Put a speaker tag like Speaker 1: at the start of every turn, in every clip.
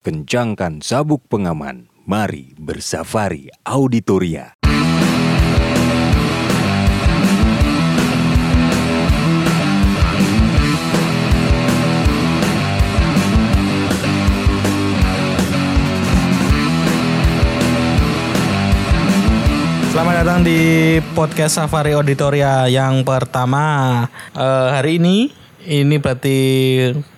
Speaker 1: Kencangkan sabuk pengaman. Mari bersafari Auditoria.
Speaker 2: Selamat datang di podcast Safari Auditoria yang pertama Eh, hari ini. Ini berarti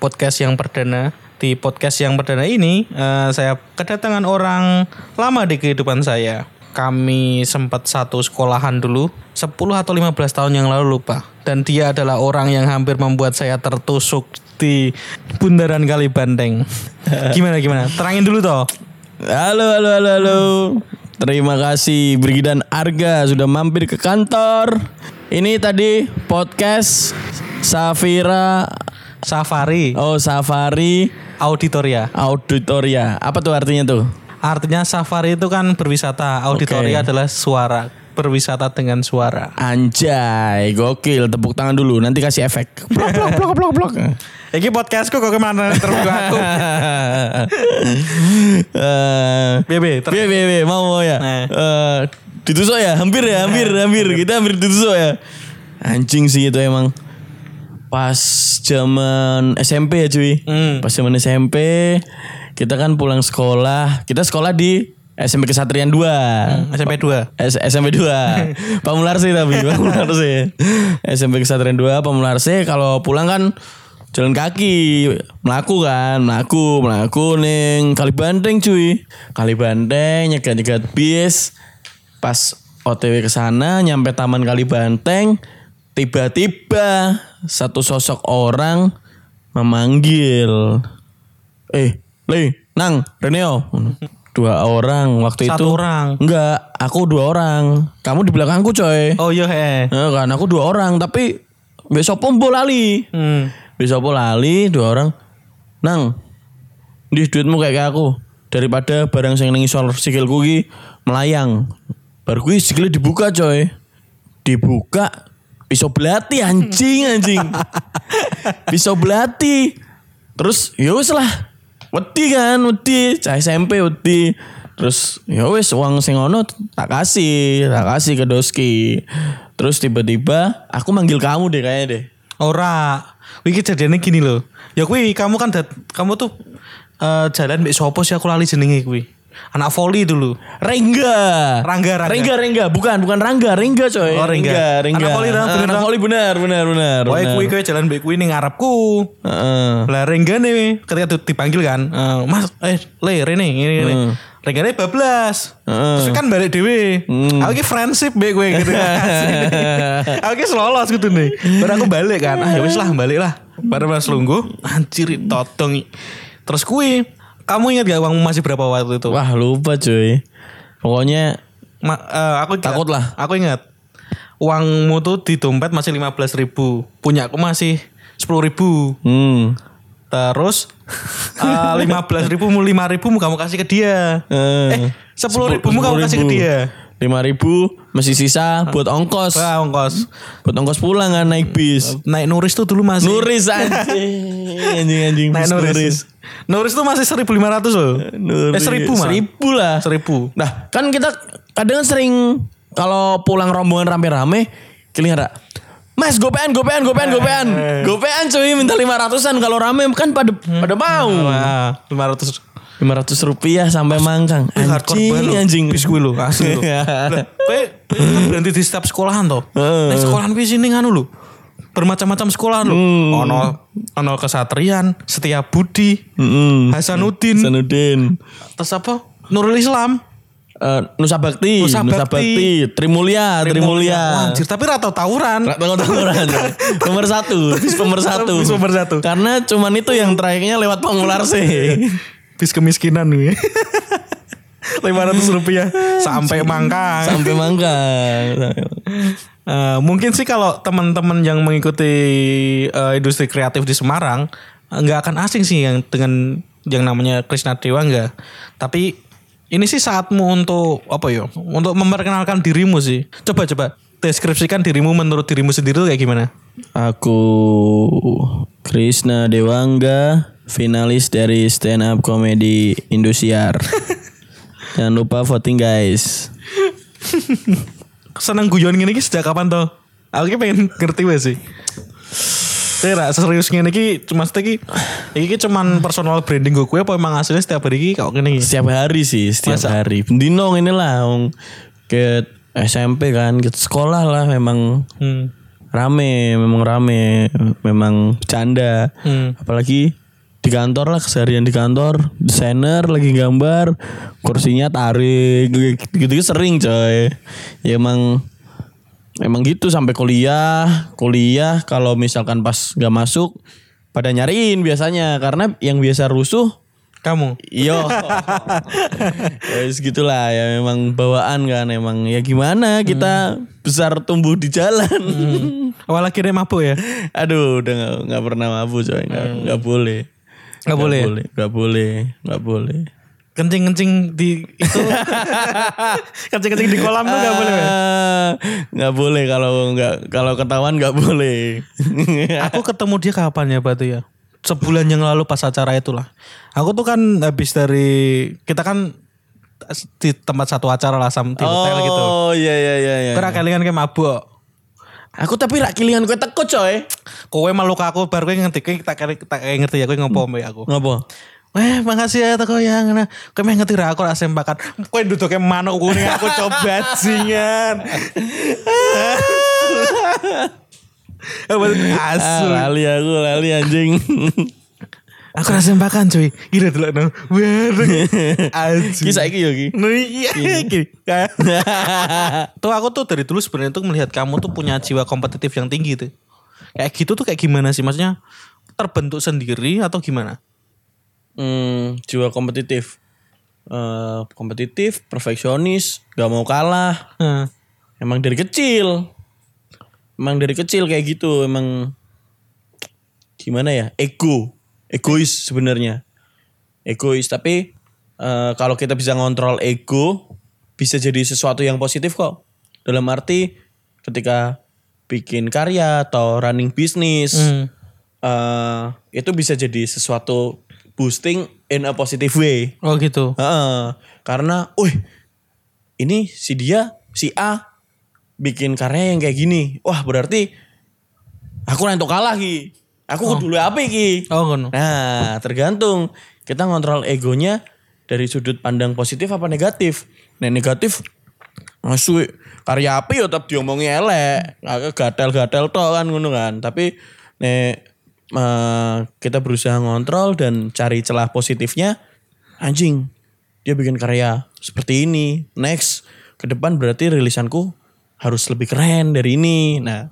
Speaker 2: podcast yang perdana. Di podcast yang perdana ini eh, saya kedatangan orang lama di kehidupan saya. Kami sempat satu sekolahan dulu 10 atau 15 tahun yang lalu lupa. Dan dia adalah orang yang hampir membuat saya tertusuk di bundaran Kali Bandeng. gimana gimana? Terangin dulu toh.
Speaker 3: Halo, halo, halo, halo. Terima kasih Brigidan Arga sudah mampir ke kantor. Ini tadi podcast Safira
Speaker 2: Safari
Speaker 3: Oh Safari
Speaker 2: Auditoria.
Speaker 3: Auditoria. Apa tuh artinya tuh?
Speaker 2: Artinya safari itu kan berwisata, auditoria
Speaker 3: Oke.
Speaker 2: adalah suara, berwisata dengan suara.
Speaker 3: Anjay, gokil. Tepuk tangan dulu. Nanti kasih efek. Blok, blok, blok, blok, blok.
Speaker 2: Iki podcastku kok ke mana terbuka aku?
Speaker 3: Eh,
Speaker 2: BB, ter-
Speaker 3: biar, biar, mau mau ya.
Speaker 2: Nah.
Speaker 3: Eh, ditusuk ya, hampir ya, hampir, hampir. Kita hampir ditusuk ya. Anjing sih itu emang. Pas zaman SMP ya cuy.
Speaker 2: Hmm.
Speaker 3: Pas zaman SMP, kita kan pulang sekolah. Kita sekolah di SMP Kesatrian 2.
Speaker 2: SMP 2.
Speaker 3: S- SMP 2 Pamularse tapi Pamularse SMP Kesatria 2 Pamularse Kalau pulang kan Jalan kaki Melaku kan Melaku Melaku neng Kali Banteng cuy Kali Banteng Nyegat-nyegat bis Pas OTW ke sana Nyampe Taman Kali Banteng Tiba-tiba Satu sosok orang Memanggil Eh Le Nang Reneo Dua orang waktu
Speaker 2: Satu
Speaker 3: itu
Speaker 2: orang.
Speaker 3: Enggak, aku dua orang. Kamu di belakangku coy.
Speaker 2: Oh iya he.
Speaker 3: Kan aku dua orang tapi besok pun lali.
Speaker 2: Hmm.
Speaker 3: Besok pun lali dua orang. Nang, di duitmu kayak aku. Daripada barang sing ning isor sikilku ki melayang. Baru kuwi dibuka coy. Dibuka pisau belati anjing anjing. pisau belati. Terus ya wis lah. Wedi kan, wedi, cah SMP wedi. Terus ya wis uang sing ono tak kasih, tak kasih ke Doski. Terus tiba-tiba aku manggil kamu deh kayaknya deh.
Speaker 2: Ora. Wih kejadiannya gini loh. Ya kuwi kamu kan dat kamu tuh eh, jalan mbek sopo sih aku lali jenenge kuwi. Anak volley dulu.
Speaker 3: Rengga.
Speaker 2: Rangga, Rangga.
Speaker 3: Rengga, Rengga. Bukan, bukan Rangga, Rengga coy.
Speaker 2: Oh, Rengga.
Speaker 3: Rengga.
Speaker 2: Anak voli dong, bener
Speaker 3: Anak voli benar, benar, benar. Benar.
Speaker 2: kuwi kuwi jalan mbek kuwi ning ngarepku.
Speaker 3: Heeh.
Speaker 2: Lah Renggane ketika tu- dipanggil kan, eh, Mas, eh Le Rene ini ini.
Speaker 3: Hmm.
Speaker 2: Renggane bablas.
Speaker 3: Heeh.
Speaker 2: Terus kan balik dewe.
Speaker 3: Hmm.
Speaker 2: Aku ki friendship mbek gue gitu. aku ki lolos gitu nih. Baru aku balik kan. Ah ya wis lah balik lah. Baru Mas Lunggu anjir totong. Terus kui kamu ingat gak uangmu masih berapa waktu itu?
Speaker 3: Wah, lupa cuy. Pokoknya
Speaker 2: Ma- eh, aku ingat-
Speaker 3: Takut lah.
Speaker 2: Aku ingat. Uangmu tuh di dompet masih 15 ribu. Punya aku masih 10 ribu.
Speaker 3: hmm.
Speaker 2: Terus eh, lima belas ribu, lima ribu kamu kasih ke dia. Eh, sepuluh ribu kamu kasih ke dia.
Speaker 3: Lima ribu masih sisa buat ongkos.
Speaker 2: Wah, ongkos.
Speaker 3: Buat ongkos pulang kan naik bis.
Speaker 2: Naik Nuris tuh dulu masih.
Speaker 3: Nuris anjing. Anjing anjing
Speaker 2: Naik
Speaker 3: bis
Speaker 2: Nuris. Nuris tuh masih 1500 loh.
Speaker 3: Nuris.
Speaker 2: Eh, seribu mah.
Speaker 3: Seribu lah.
Speaker 2: Seribu.
Speaker 3: Nah, kan kita kadang sering kalau pulang rombongan rame-rame, kelingan Mas, gopean, gopean, gopean, gopean.
Speaker 2: Eh.
Speaker 3: Gopean cuy, minta lima ratusan kalau rame kan pada pada mau.
Speaker 2: Wah, 500.
Speaker 3: Lima ratus rupiah sampai mangkang. Anjing,
Speaker 2: banget
Speaker 3: anjing.
Speaker 2: Bis gue loh, asli. Lah, Kowe kan berhenti di setiap sekolahan toh. Nah, sekolahan wis ini nganu lho. Bermacam-macam sekolahan lho.
Speaker 3: Hmm.
Speaker 2: Ono ono kesatrian, Setia Budi,
Speaker 3: Mm-mm.
Speaker 2: Hasanuddin,
Speaker 3: Sanudin.
Speaker 2: terus apa? Nurul Islam.
Speaker 3: Eh, Nusa Bakti,
Speaker 2: Nusa
Speaker 3: Nusa,
Speaker 2: Bakti.
Speaker 3: Bakti, Trimulya, Trimulya.
Speaker 2: anjir, tapi rata tawuran.
Speaker 3: Tunggu tunggu Nomor satu, bis nomor satu.
Speaker 2: Bis nomor satu.
Speaker 3: Karena cuman itu yang trayeknya lewat Pamularse.
Speaker 2: Bis kemiskinan nih. 500 rupiah sampai Mangkang.
Speaker 3: sampai mangkang.
Speaker 2: Eh, mungkin sih kalau teman-teman yang mengikuti eh, industri kreatif di Semarang nggak akan asing sih yang dengan yang namanya Krishna Dewa enggak. Tapi ini sih saatmu untuk apa ya? Untuk memperkenalkan dirimu sih. Coba coba deskripsikan dirimu menurut dirimu sendiri tuh kayak gimana?
Speaker 3: Aku Krishna Dewangga finalis dari stand up comedy Indosiar. Jangan lupa voting guys.
Speaker 2: Seneng guyon gini sejak kapan toh? Aku pengen ngerti wae sih. Tidak serius ngene iki cuma iki iki cuman personal branding gue apa emang aslinya setiap hari iki kok ngene iki.
Speaker 3: Setiap hari sih, setiap
Speaker 2: Masa?
Speaker 3: hari. Dino inilah wong ke SMP kan, ke sekolah lah memang
Speaker 2: Hmm.
Speaker 3: rame, memang rame, memang bercanda.
Speaker 2: Hmm.
Speaker 3: Apalagi di kantor lah keseharian di kantor desainer lagi gambar kursinya tarik gitu gitu sering coy ya emang emang gitu sampai kuliah kuliah kalau misalkan pas nggak masuk pada nyariin biasanya karena yang biasa rusuh
Speaker 2: Kamu.
Speaker 3: Iyo. ya segitulah ya memang bawaan kan emang ya gimana kita besar tumbuh di jalan.
Speaker 2: Awal akhirnya mabuk ya?
Speaker 3: Aduh udah nggak nggak pernah mabuk coy nggak nggak boleh.
Speaker 2: Nggak boleh ya?
Speaker 3: Nggak boleh nggak boleh.
Speaker 2: Kencing-kencing di itu kencing-kencing di kolam tuh gak boleh. ya?
Speaker 3: Ah, nggak boleh kalau nggak kalau ketahuan nggak boleh.
Speaker 2: Aku ketemu dia kapan ya Batu ya? Sebulan yang lalu pas acara itulah. Aku tuh kan habis dari kita kan di tempat satu acara lah sama di hotel gitu.
Speaker 3: Oh iya iya iya. iya.
Speaker 2: Kira kalian kayak mabuk.
Speaker 3: Aku tapi rak kilingan gue teko coy.
Speaker 2: Kowe malu aku baru kowe ngerti kowe tak tak kayak ngerti ya kowe ngopo mbak aku.
Speaker 3: Ngapa?
Speaker 2: Weh, makasih ya teko yang nah. Kowe meh ngerti ra aku ra sembakan. Kowe duduknya manuk kuning aku coba jingan. Apa
Speaker 3: Ah,
Speaker 2: asu.
Speaker 3: lali aku lali anjing.
Speaker 2: Aku ra sembakan cuy. Gila dulu no. Asu.
Speaker 3: Kisah iki yo.
Speaker 2: Nah, iya, gini. tuh aku tuh dari dulu sebenarnya tuh melihat kamu tuh punya jiwa kompetitif yang tinggi tuh. Kayak gitu tuh kayak gimana sih? Maksudnya terbentuk sendiri atau gimana?
Speaker 3: Hmm, jiwa kompetitif. Eh, kompetitif, perfeksionis, gak mau kalah.
Speaker 2: Nah,
Speaker 3: Emang dari kecil. Emang dari kecil kayak gitu, emang gimana ya? Ego, egois sebenarnya. Egois, tapi eh, kalau kita bisa ngontrol ego, bisa jadi sesuatu yang positif kok. Dalam arti ketika bikin karya atau running bisnis,
Speaker 2: Hmm.
Speaker 3: eh, itu bisa jadi sesuatu boosting in a positive way.
Speaker 2: Oh gitu.
Speaker 3: Heeh. karena, wih, ini si dia, si A bikin karya yang kayak gini. Wah berarti aku nanti kalah ki. Aku kudu apa ki.
Speaker 2: Oh ngono.
Speaker 3: Nah tergantung kita ngontrol egonya dari sudut pandang positif apa negatif. Nah negatif Asu karya apa ya tetap diomongi elek. Agak gatel-gatel toh kan ngono kan. Tapi nek eh, kita berusaha ngontrol dan cari celah positifnya anjing dia bikin karya seperti ini. Next ke depan berarti rilisanku harus lebih keren dari ini. Nah,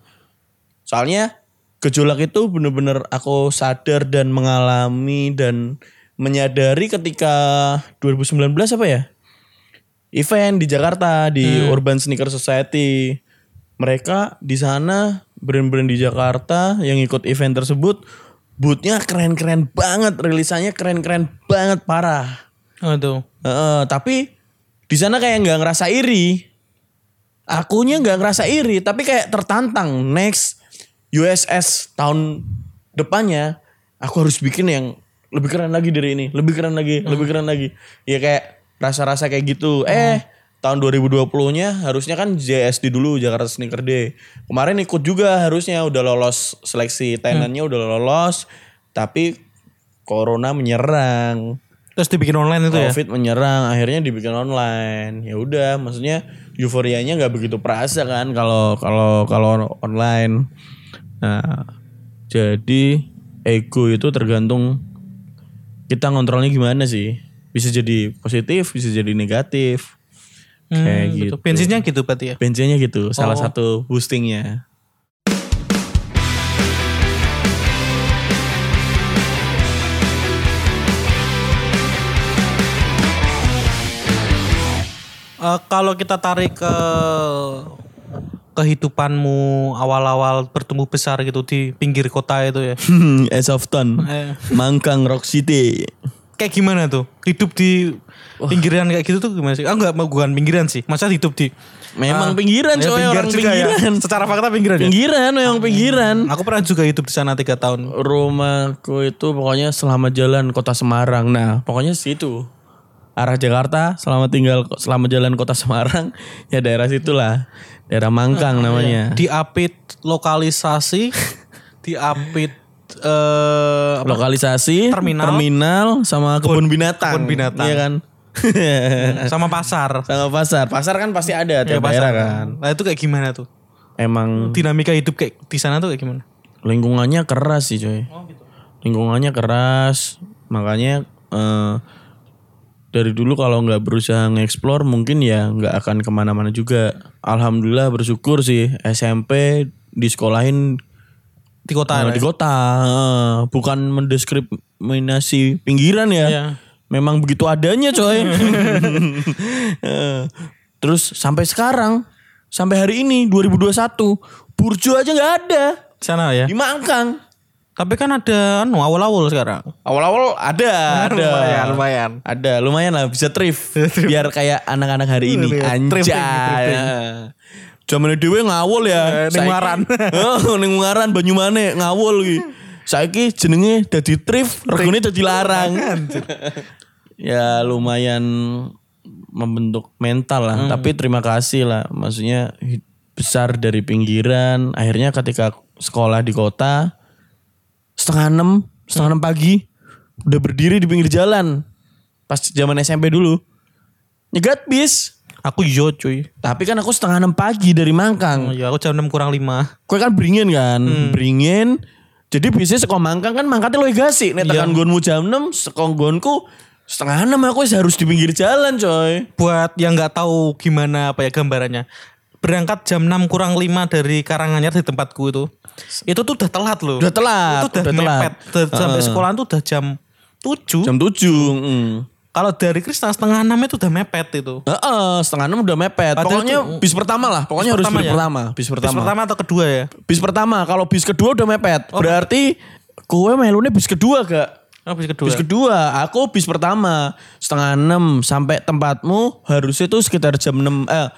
Speaker 3: soalnya gejolak itu bener-bener aku sadar dan mengalami dan menyadari ketika 2019 apa ya? event di Jakarta di Urban Sneaker Society. Mereka di sana brand-brand di Jakarta yang ikut event tersebut bootnya keren-keren banget, rilisannya keren-keren banget parah.
Speaker 2: Oh tuh.
Speaker 3: Heeh, tapi di sana kayak nggak ngerasa iri. Akunya nggak ngerasa iri, tapi kayak tertantang. Next USS tahun depannya, aku harus bikin yang lebih keren lagi dari ini, lebih keren lagi, lebih keren lagi. Ya kayak rasa-rasa kayak gitu. Eh, tahun 2020-nya harusnya kan JSD dulu Jakarta Sneaker Day. Kemarin ikut juga harusnya udah lolos seleksi tenannya udah lolos, tapi corona menyerang.
Speaker 2: Terus dibikin online itu ya?
Speaker 3: Covid menyerang, akhirnya dibikin online. Ya udah, maksudnya euforianya nggak begitu perasa kan kalau kalau kalau online. Nah, jadi ego itu tergantung kita ngontrolnya gimana sih. Bisa jadi positif, bisa jadi negatif.
Speaker 2: Hmm,
Speaker 3: Kayak
Speaker 2: gitu.
Speaker 3: gitu.
Speaker 2: Bensinnya gitu berarti ya?
Speaker 3: Bensinnya gitu, salah
Speaker 2: Oh.
Speaker 3: satu boostingnya.
Speaker 2: Eh, kalau kita tarik ke kehidupanmu awal-awal bertumbuh besar gitu di pinggir kota itu ya.
Speaker 3: As of Town,
Speaker 2: Eh,
Speaker 3: Mangkang Rock City.
Speaker 2: kayak gimana tuh? Hidup di pinggiran kayak gitu tuh gimana sih? Ah enggak, bukan pinggiran sih. Masa hidup di
Speaker 3: Memang
Speaker 2: Ah,
Speaker 3: pinggiran
Speaker 2: ya,
Speaker 3: coy,
Speaker 2: pinggir
Speaker 3: orang
Speaker 2: juga ya.
Speaker 3: pinggiran.
Speaker 2: Secara fakta pinggiran ya.
Speaker 3: Pinggiran, memang pinggiran.
Speaker 2: Aku pernah juga hidup di sana tiga tahun.
Speaker 3: Rumahku itu pokoknya selama jalan kota Semarang. Nah, pokoknya situ. Arah Jakarta selama tinggal selama jalan kota Semarang ya daerah situlah. Daerah Mangkang namanya.
Speaker 2: Diapit lokalisasi, diapit eh?
Speaker 3: Lokalisasi,
Speaker 2: Terminal.
Speaker 3: terminal sama kebun binatang.
Speaker 2: kebun binatang.
Speaker 3: Iya kan?
Speaker 2: sama pasar.
Speaker 3: sama pasar. Pasar kan pasti ada tiap daerah kan.
Speaker 2: Nah itu kayak gimana tuh?
Speaker 3: Emang
Speaker 2: Dinamika hidup kayak di sana tuh kayak gimana?
Speaker 3: lingkungannya keras sih coy.
Speaker 2: Oh gitu.
Speaker 3: Lingkungannya keras, makanya eh, dari dulu kalau nggak berusaha nge-explore mungkin ya nggak akan ke mana-mana juga. Alhamdulillah bersyukur sih SMP disekolahin
Speaker 2: Di kota.
Speaker 3: eh, di kota, bukan mendiskriminasi pinggiran ya.
Speaker 2: Iya.
Speaker 3: Memang begitu adanya coy. Terus sampai sekarang, sampai hari ini 2021, burjo aja nggak ada
Speaker 2: sana ya.
Speaker 3: di Mangkang.
Speaker 2: Tapi kan ada anu awal-awal sekarang.
Speaker 3: Awal-awal ada, ada.
Speaker 2: Lumayan, lumayan.
Speaker 3: Ada, lumayan lah bisa thrift. Biar kayak anak-anak hari ini.
Speaker 2: Iya,
Speaker 3: Anjay. Zaman dewe ngawul ya.
Speaker 2: Eh, ning Ungaran.
Speaker 3: Oh, ning Ungaran Banyumane ngawul iki. Saiki jenenge dadi thrift, regane dadi larang. ya lumayan membentuk mental lah.
Speaker 2: Hmm.
Speaker 3: Tapi terima kasih lah. Maksudnya besar dari pinggiran. Akhirnya ketika sekolah di kota setengah enam, setengah enam pagi udah berdiri di pinggir jalan. Pas zaman SMP dulu. Nyegat bis.
Speaker 2: Aku yo cuy.
Speaker 3: Tapi kan aku setengah enam pagi dari Mangkang.
Speaker 2: Oh, ya aku jam 6 kurang 5.
Speaker 3: Kue kan beringin kan,
Speaker 2: Hmm.
Speaker 3: beringin. Jadi bisnya seko Mangkang kan mangkatnya lo gasi. Nek
Speaker 2: Iya.
Speaker 3: tekan gonmu jam 6, seko gonku setengah enam aku harus di pinggir jalan coy.
Speaker 2: Buat yang nggak tahu gimana apa ya gambarannya. Berangkat jam 6 kurang 5 dari Karanganyar di tempatku itu. Itu tuh udah telat loh.
Speaker 3: Udah telat,
Speaker 2: Itu udah,
Speaker 3: udah telat.
Speaker 2: mepet. Udah- Sampai sekolah tuh udah jam 7.
Speaker 3: Jam 7. Mm.
Speaker 2: Kalau dari Kristen setengah 6 itu udah mepet itu.
Speaker 3: Heeh, setengah enam udah mepet.
Speaker 2: Padahal
Speaker 3: Pokoknya
Speaker 2: tuh-
Speaker 3: bis pertama lah. Pokoknya harus
Speaker 2: pertama
Speaker 3: bis
Speaker 2: ya?
Speaker 3: pertama. Bis
Speaker 2: Bis
Speaker 3: pertama.
Speaker 2: atau kedua ya?
Speaker 3: Bis pertama. Kalau bis kedua udah mepet.
Speaker 2: Oh.
Speaker 3: Berarti kue melune bis kedua gak?
Speaker 2: Oh, bis kedua.
Speaker 3: Bis kedua, aku bis pertama setengah enam sampai tempatmu harusnya tuh sekitar jam enam eh,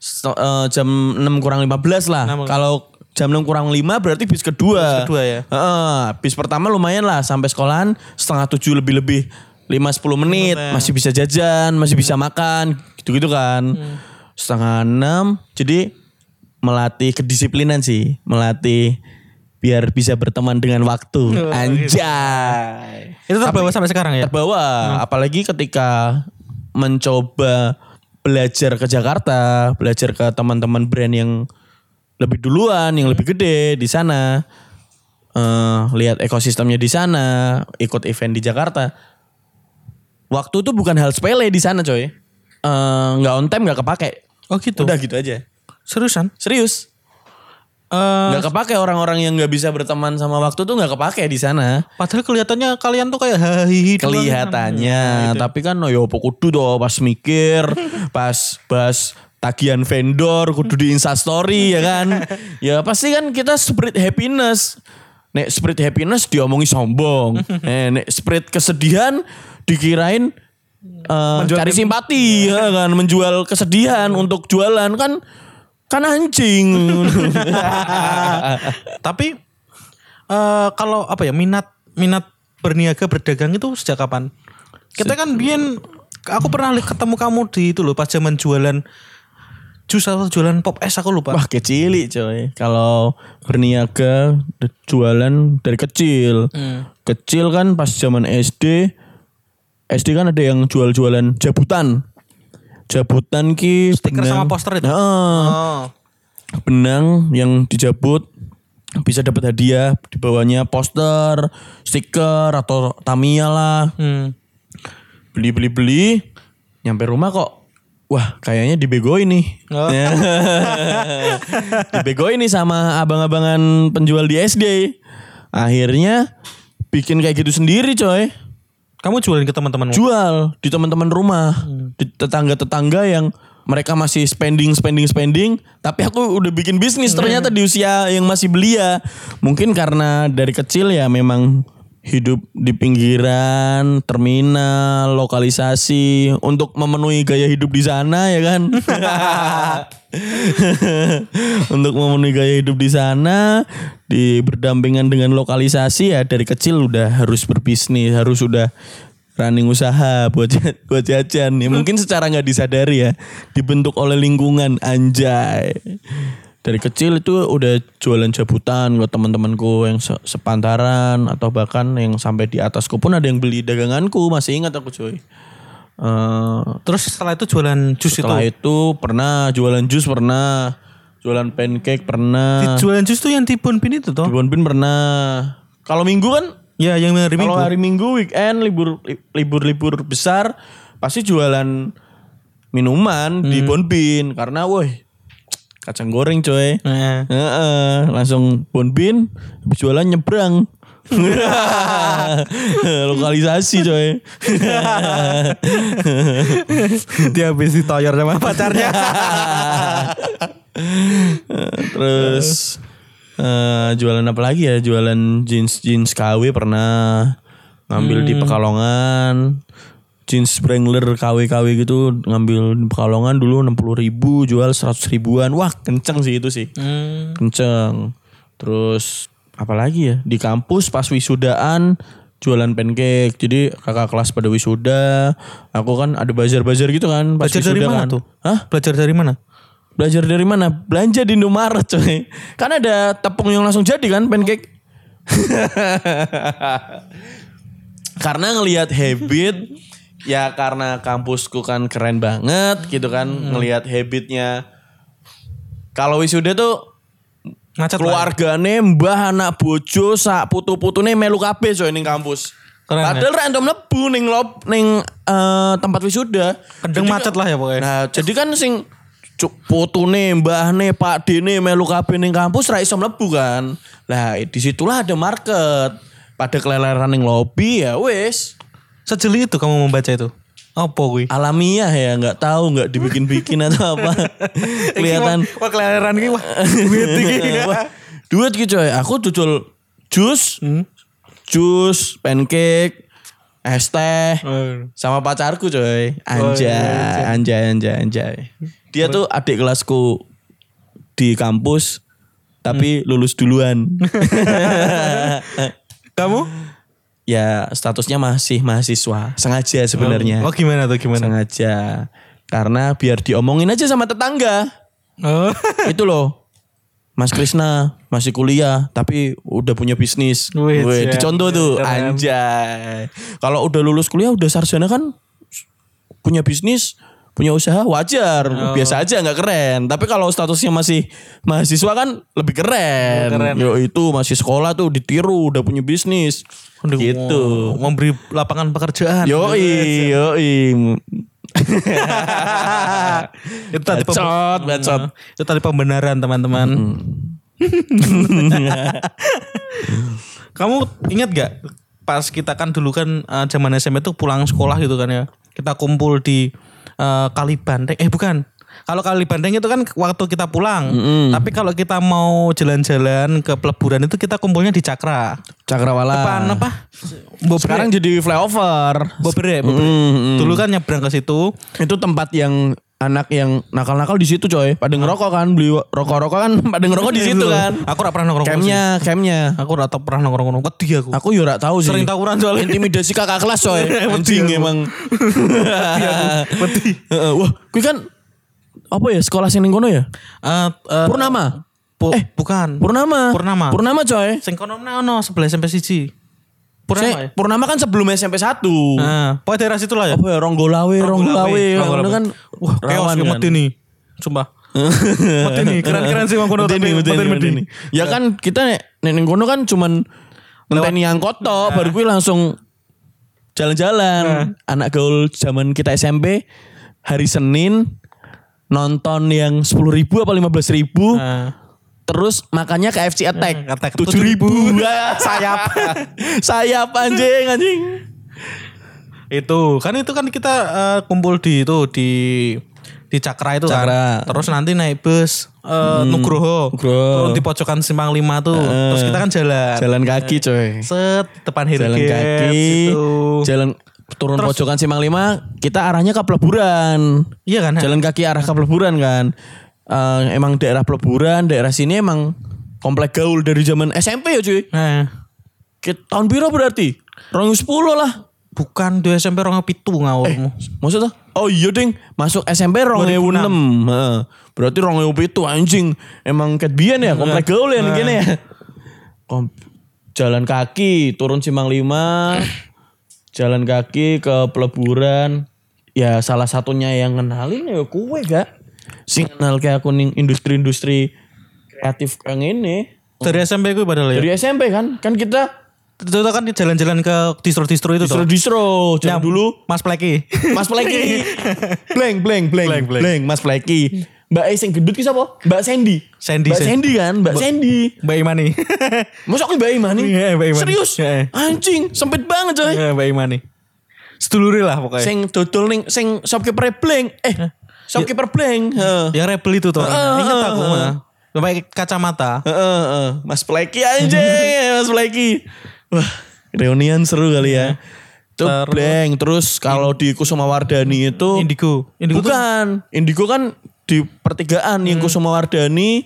Speaker 3: eh, jam enam kurang 15 lah. Kalau jam enam kurang lima berarti bis kedua.
Speaker 2: Bis kedua ya?
Speaker 3: Heeh, bis pertama lumayan lah sampai sekolahan setengah tujuh lebih lebih lima sepuluh menit
Speaker 2: ya.
Speaker 3: masih bisa jajan masih bisa makan gitu gitu kan.
Speaker 2: Hmm.
Speaker 3: Setengah enam jadi melatih kedisiplinan sih melatih biar bisa berteman dengan waktu.
Speaker 2: Oh,
Speaker 3: Anjay.
Speaker 2: Itu terbawa sampai sekarang ya?
Speaker 3: Terbawa, apalagi ketika mencoba belajar ke Jakarta, belajar ke teman-teman brand yang lebih duluan, yang lebih gede di sana. Eh, lihat ekosistemnya di sana, ikut event di Jakarta. Waktu itu bukan hal sepele di sana, coy. Eh, nggak on time, nggak kepake.
Speaker 2: Oh gitu.
Speaker 3: Udah gitu aja.
Speaker 2: Seriusan?
Speaker 3: Serius. Nggak kepake orang-orang yang nggak bisa berteman sama waktu tuh nggak kepake di sana.
Speaker 2: padahal kelihatannya kalian tuh kayak hahihi
Speaker 3: kelihatannya. Tapi kan no yo apa kudu toh pas mikir pas bahas tagihan vendor kudu di instastory ya kan? Ya pasti kan kita spirit happiness. Nek spirit happiness diomongi sombong. Eh, nek spirit kesedihan dikirain eh, cari simpati ya kan? Menjual kesedihan untuk jualan kan kan anjing
Speaker 2: Tapi eh kalau apa ya minat minat berniaga berdagang itu sejak kapan? Kita kan biyen aku pernah ketemu kamu di itu loh pas zaman jualan jus atau jualan pop es aku lupa.
Speaker 3: Wah kecil coy. Kalau berniaga jualan dari kecil.
Speaker 2: Hmm.
Speaker 3: Kecil kan pas zaman SD. SD kan ada yang jual-jualan jabutan. Jabutan ki
Speaker 2: Stiker
Speaker 3: benang-
Speaker 2: sama poster itu?
Speaker 3: Heeh.
Speaker 2: Oh.
Speaker 3: benang yang dijabut bisa dapat hadiah di bawahnya poster, stiker atau Tamiya lah.
Speaker 2: Hmm.
Speaker 3: Beli beli beli nyampe rumah kok Wah kayaknya dibegoin nih
Speaker 2: Oh.
Speaker 3: Ya. Dibegoin nih sama abang-abangan penjual di SD Akhirnya bikin kayak gitu sendiri coy
Speaker 2: Kamu jualin ke teman-temanmu?
Speaker 3: Jual di teman-teman rumah. Di tetangga-tetangga yang mereka masih spending spending spending tapi aku udah bikin bisnis ternyata di usia yang masih belia. Mungkin karena dari kecil ya memang hidup di pinggiran, terminal, lokalisasi untuk memenuhi gaya hidup di sana ya kan. untuk memenuhi gaya hidup di sana di berdampingan dengan lokalisasi ya dari kecil udah harus berbisnis, harus udah running usaha buat buat jajan. Ya mungkin secara nggak disadari ya dibentuk oleh lingkungan anjay dari kecil itu udah jualan jabutan ke teman-temanku yang se- sepantaran atau bahkan yang sampai di atasku pun ada yang beli daganganku masih ingat aku cuy. Eh,
Speaker 2: Terus setelah itu jualan jus itu.
Speaker 3: setelah itu pernah jualan jus pernah jualan pancake pernah
Speaker 2: Jualan jus tuh yang di Bonbin itu toh?
Speaker 3: di Bonbin pernah kalau minggu kan
Speaker 2: Ya yang hari Minggu.
Speaker 3: kalau hari minggu weekend libur libur libur besar pasti jualan minuman di
Speaker 2: Hmm.
Speaker 3: Bonbin karena woi kacang goreng coy
Speaker 2: Nah.
Speaker 3: Heeh, langsung bonbin habis jualan nyebrang. Lokalisasi coy.
Speaker 2: Dia habis ditoyor sama pacarnya.
Speaker 3: Terus eh, jualan apa lagi ya? Jualan jeans jeans KW pernah ngambil di Pekalongan. Jeans Wrangler KW-KW gitu ngambil Pekalongan dulu 60 ribu jual 100 ribuan. Wah kenceng sih itu sih.
Speaker 2: Hmm.
Speaker 3: kenceng. Terus apalagi ya di kampus pas wisudaan jualan pancake. Jadi kakak kelas pada wisuda, aku kan ada bazar-bazar gitu kan. Pas
Speaker 2: Belajar dari mana
Speaker 3: kan.
Speaker 2: tuh?
Speaker 3: Hah?
Speaker 2: Belajar dari mana?
Speaker 3: Belajar dari mana? Belanja di Indomaret coy. Kan ada tepung yang langsung jadi kan pancake. karena ngelihat habit ya karena kampusku kan keren banget gitu kan ngelihat habitnya kalau wisuda tuh
Speaker 2: Ngacet lah.
Speaker 3: keluargane mbah anak bojo sak putu-putune melu kabeh coy ning kampus.
Speaker 2: Keren, ya?
Speaker 3: Padahal random mlebu ning lop ning eh, tempat wisuda. Jadi-
Speaker 2: macet lah ya pokoknya.
Speaker 3: Nah, jadi kan sing cuk putune mbahne Pak Dene melu kabeh ning kampus ra iso mlebu kan. Lah di situlah ada market. Pada keleleran ning lobby ya wis.
Speaker 2: Sejeli itu kamu membaca itu. Apa gue?
Speaker 3: Alamiah ya nggak tahu nggak dibikin-bikin atau apa. Kelihatan
Speaker 2: Wah keleleran ini wah. Duit ini.
Speaker 3: Wah, duit gitu coy. Aku dodol jus, jus, pancake, es teh, sama pacarku coy. Anjay, anjay, anjay, anjay. Dia tuh adik kelasku di kampus, tapi lulus duluan.
Speaker 2: Kamu?
Speaker 3: Ya statusnya masih mahasiswa, sengaja sebenarnya.
Speaker 2: Oh gimana tuh gimana?
Speaker 3: Sengaja. Karena biar diomongin aja sama tetangga.
Speaker 2: Oh.
Speaker 3: itu loh Mas Krisna masih kuliah tapi udah punya bisnis.
Speaker 2: Wih,
Speaker 3: Wih, dicontoh tuh anjay. Kalau udah lulus kuliah udah sarjana kan punya bisnis, punya usaha wajar,
Speaker 2: Oh.
Speaker 3: biasa aja nggak keren. Tapi kalau statusnya masih mahasiswa kan lebih keren.
Speaker 2: Keren.
Speaker 3: Yo itu masih sekolah tuh ditiru udah punya bisnis.
Speaker 2: Aduh,
Speaker 3: gitu.
Speaker 2: mau Memberi lapangan pekerjaan.
Speaker 3: Yoi, yoi.
Speaker 2: itu tadi pem-
Speaker 3: Bacot, bacot.
Speaker 2: Itu tadi pembenaran teman-teman. Kamu ingat gak pas kita kan dulu kan eh, zaman SMP tuh pulang sekolah gitu kan ya. Kita kumpul di eh, Kali Banteng. Eh bukan. Kalau Kali Banteng itu kan waktu kita pulang. Tapi kalau kita mau jalan-jalan ke peleburan itu kita kumpulnya di Cakra.
Speaker 3: Cakrawala.
Speaker 2: Depan apa? Bobre.
Speaker 3: Sekarang jadi flyover.
Speaker 2: Bobre, Bobre.
Speaker 3: Mm, mm.
Speaker 2: Dulu kan nyebrang ke situ.
Speaker 3: Itu tempat yang anak yang nakal-nakal di situ coy. Pada ngerokok kan, beli rokok-rokok kan pada ngerokok di situ kan.
Speaker 2: Aku gak pernah nongkrong.
Speaker 3: Campnya, campnya.
Speaker 2: Aku gak tau pernah nongkrong. Wedi aku.
Speaker 3: Aku yo ora tahu sih.
Speaker 2: Sering tawuran soalnya.
Speaker 3: Intimidasi kakak kelas coy. Anjing
Speaker 2: aku.
Speaker 3: emang.
Speaker 2: Wedi.
Speaker 3: Heeh, Wah, kuwi kan apa ya sekolah sing kono ya?
Speaker 2: Eh, eh,
Speaker 3: Purnama.
Speaker 2: pu-
Speaker 3: eh,
Speaker 2: bukan.
Speaker 3: Purnama.
Speaker 2: Purnama.
Speaker 3: Purnama coy.
Speaker 2: Sing kono ono sebelah SMP siji. Purnama
Speaker 3: Sing-
Speaker 2: ya?
Speaker 3: Purnama kan sebelum SMP 1.
Speaker 2: Nah, pokoknya daerah situ lah ya.
Speaker 3: Apa ya Ronggolawe, Ronggolawe. Itu kan
Speaker 2: wah chaos
Speaker 3: rawan kan.
Speaker 2: mati nih. Sumpah. Mati nih, keren-keren sih Mang Kono tapi
Speaker 3: Medeni, medeni,
Speaker 2: mati
Speaker 3: medeni. Ya kan kita ning kono kan cuman ngenteni angkot tok, baru gue langsung jalan-jalan. Anak gaul zaman kita SMP hari Senin nonton yang 10 ribu apa 15 ribu
Speaker 2: Nah,
Speaker 3: terus makannya KFC Attack
Speaker 2: Attack.
Speaker 3: 7 ribu
Speaker 2: sayap.
Speaker 3: sayap anjing anjing
Speaker 2: itu kan itu kan kita eh, kumpul di itu di di Cakra itu
Speaker 3: Cakra.
Speaker 2: kan. Terus nanti naik bus eh, Nugroho.
Speaker 3: Nugroho.
Speaker 2: Turun di pojokan simpang 5 tuh. Terus kita kan jalan.
Speaker 3: Jalan kaki coy.
Speaker 2: Set depan Harry
Speaker 3: Jalan kaki.
Speaker 2: itu.
Speaker 3: Jalan turun pojokan Simpang 5, kita arahnya ke peleburan.
Speaker 2: Iya kan?
Speaker 3: Jalan kaki arah ke peleburan kan. Eh, emang daerah peleburan, daerah sini emang komplek gaul dari zaman SMP ya cuy.
Speaker 2: Nah,
Speaker 3: Kita, tahun biru berarti? Rong 10 lah.
Speaker 2: bukan di SMP orang pitu ngawurmu.
Speaker 3: Maksudnya? Oh iya ding, masuk SMP rong 2006. Heeh. Berarti rong itu anjing. Emang ket ya, komplek gaul ya gini ya. Kom- jalan kaki, turun Simpang 5. jalan kaki ke peleburan. Ya salah satunya yang kenalin ya kue gak. Sing kenal kayak aku ning industri-industri kreatif yang ini.
Speaker 2: Dari SMP gue padahal ya.
Speaker 3: Dari SMP kan, kan kita
Speaker 2: Itu kan jalan-jalan ke distro-distro itu tuh.
Speaker 3: distro-distro.
Speaker 2: Yang
Speaker 3: dulu
Speaker 2: Mas Pleki.
Speaker 3: Mas Pleki. blank, blank, blank,
Speaker 2: Blank, blank.
Speaker 3: blank, Mas Pleki. Mbak E sing gendut ki sapa? Mbak Sandy.
Speaker 2: Sandy,
Speaker 3: Mbak
Speaker 2: Sandy.
Speaker 3: Kan, Mbak Sandy.
Speaker 2: Mbak Imani.
Speaker 3: Masa aku Mbak Imani?
Speaker 2: Iya, Mbak Imani.
Speaker 3: Serius?
Speaker 2: Iya.
Speaker 3: Anjing, sempit banget coy.
Speaker 2: Ya, Mbak Imani. Seduluri lah pokoknya.
Speaker 3: Sing dodol ning sing shopkeeper blank. Eh, shopkeeper blank. Heeh.
Speaker 2: Yang rebel itu tuh.
Speaker 3: Heeh,
Speaker 2: Ingat aku.
Speaker 3: heeh.
Speaker 2: mah. Pakai kacamata.
Speaker 3: Heeh, heeh. Mas Pleki anjing, Mas Pleki. Wah, reunian seru kali ya. Itu
Speaker 2: Terus-
Speaker 3: blank. Terus kalau di Kusuma Wardani itu
Speaker 2: Indigo. Indigo tuh
Speaker 3: Bukan. Indigo kan di pertigaan yang Kusuma Wardani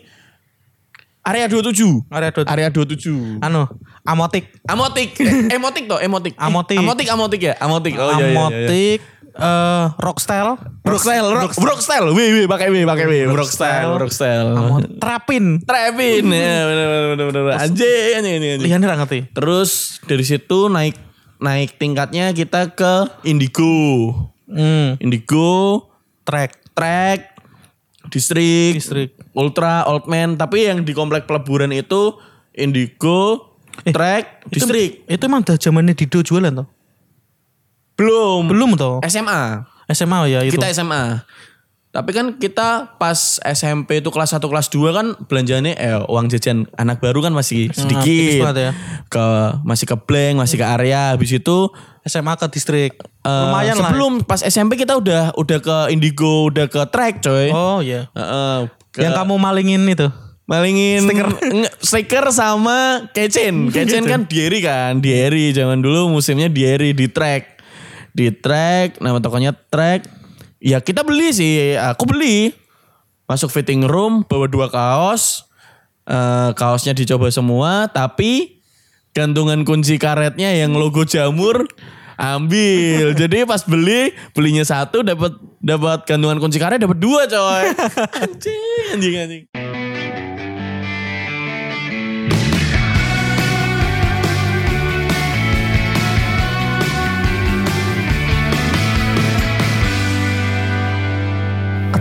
Speaker 3: area 27.
Speaker 2: area dot.
Speaker 3: Area 27.
Speaker 2: Anu, amotik.
Speaker 3: Amotik. Eh, emotik toh, emotik. Eh,
Speaker 2: Amotik.
Speaker 3: amotik, amotik ya. Amotik. Oh iya, iya, iya.
Speaker 2: Amotik. eh rockstyle.
Speaker 3: Broxel, rock, Broxel. Wih, wih, pakai wih, pakai wih. Broxel, Broxel.
Speaker 2: Amo- Trapin.
Speaker 3: Trevin. Ya, bener, bener, bener. Anjing, anjing, anjing.
Speaker 2: Liane ra ngerti.
Speaker 3: Terus dari situ naik naik tingkatnya kita ke Indigo.
Speaker 2: Hmm,
Speaker 3: Indigo,
Speaker 2: track.
Speaker 3: track, distrik,
Speaker 2: Distrik.
Speaker 3: ultra, old man. Tapi yang di komplek peleburan itu Indigo, track, distrik.
Speaker 2: Itu emang udah zamannya Dido jualan tuh.
Speaker 3: Belum.
Speaker 2: Belum tuh.
Speaker 3: SMA.
Speaker 2: SMA ya itu.
Speaker 3: Kita SMA. Tapi kan kita pas SMP itu kelas 1 kelas 2 kan belanjanya eh uang jajan anak baru kan masih
Speaker 2: tipis
Speaker 3: sedikit.
Speaker 2: banget ya.
Speaker 3: Ke masih ke blank, masih ke area. Habis itu
Speaker 2: SMA ke distrik.
Speaker 3: eh,
Speaker 2: Lumayan lah.
Speaker 3: sebelum pas SMP kita udah udah ke Indigo, udah ke track coy.
Speaker 2: Oh iya.
Speaker 3: Heeh, ke-
Speaker 2: Yang kamu malingin itu.
Speaker 3: malingin stiker stiker sama kecen kecen kan diary kan diary zaman dulu musimnya diary di track di track nama tokonya track. Ya kita beli sih. Aku beli. Masuk fitting room bawa dua kaos. Eh, kaosnya dicoba semua tapi gantungan kunci karetnya yang logo jamur ambil. Jadi pas beli belinya satu dapat dapat gantungan kunci karet dapat dua coy. Anjing anjing anjing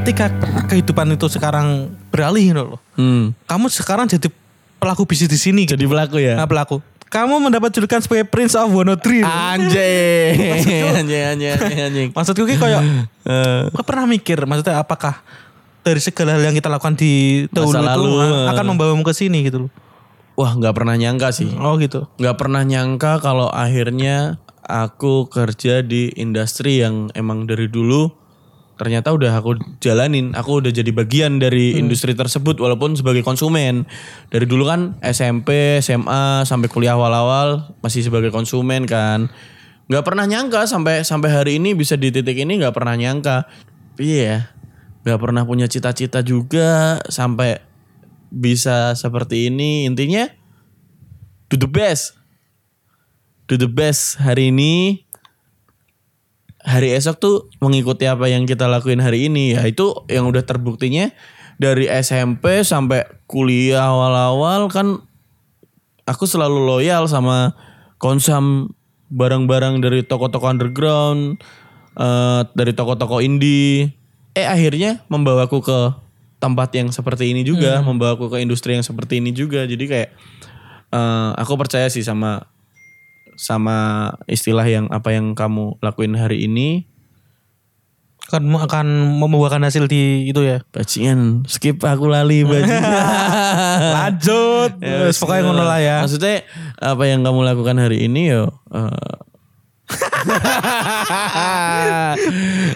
Speaker 2: Ketika kehidupan itu sekarang beralih gitu loh.
Speaker 3: Hmm.
Speaker 2: Kamu sekarang jadi pelaku bisnis di sini.
Speaker 3: Jadi pelaku ya.
Speaker 2: Nah, pelaku. Kamu mendapat julukan sebagai Prince of Wonodri.
Speaker 3: Anjing anjing anjing anjing.
Speaker 2: Maksudku ki kayak
Speaker 3: Eh,
Speaker 2: Kau pernah mikir maksudnya apakah dari segala hal yang kita lakukan di tahun
Speaker 3: Masa
Speaker 2: itu
Speaker 3: lalu,
Speaker 2: ah,
Speaker 3: eh.
Speaker 2: akan membawamu ke sini gitu loh.
Speaker 3: Wah nggak pernah nyangka sih.
Speaker 2: Oh gitu.
Speaker 3: Nggak pernah nyangka kalau akhirnya aku kerja di industri yang emang dari dulu ternyata udah aku jalanin. Aku udah jadi bagian dari industri tersebut walaupun sebagai konsumen. Dari dulu kan SMP, SMA sampai kuliah awal-awal masih sebagai konsumen kan. Nggak pernah nyangka sampai sampai hari ini bisa di titik ini nggak pernah nyangka. Iya. Nggak pernah punya cita-cita juga sampai bisa seperti ini. Intinya do the best. Do the best hari ini. Hari esok tuh mengikuti apa yang kita lakuin hari ini ya itu yang udah terbuktinya dari SMP sampai kuliah awal-awal kan aku selalu loyal sama konsum barang-barang dari toko-toko underground, eh, dari toko-toko indie. Eh akhirnya membawaku ke tempat yang seperti ini juga, membawaku ke industri yang seperti ini juga. Jadi kayak eh, aku percaya sih sama sama istilah yang apa yang kamu lakuin hari ini.
Speaker 2: Akan akan membuahkan hasil di itu ya.
Speaker 3: Bajingan, skip aku lali bajingan.
Speaker 2: Lanjut.
Speaker 3: Ya,
Speaker 2: pokoknya ngono lah ya.
Speaker 3: Maksudnya apa yang kamu lakukan hari ini yo eh,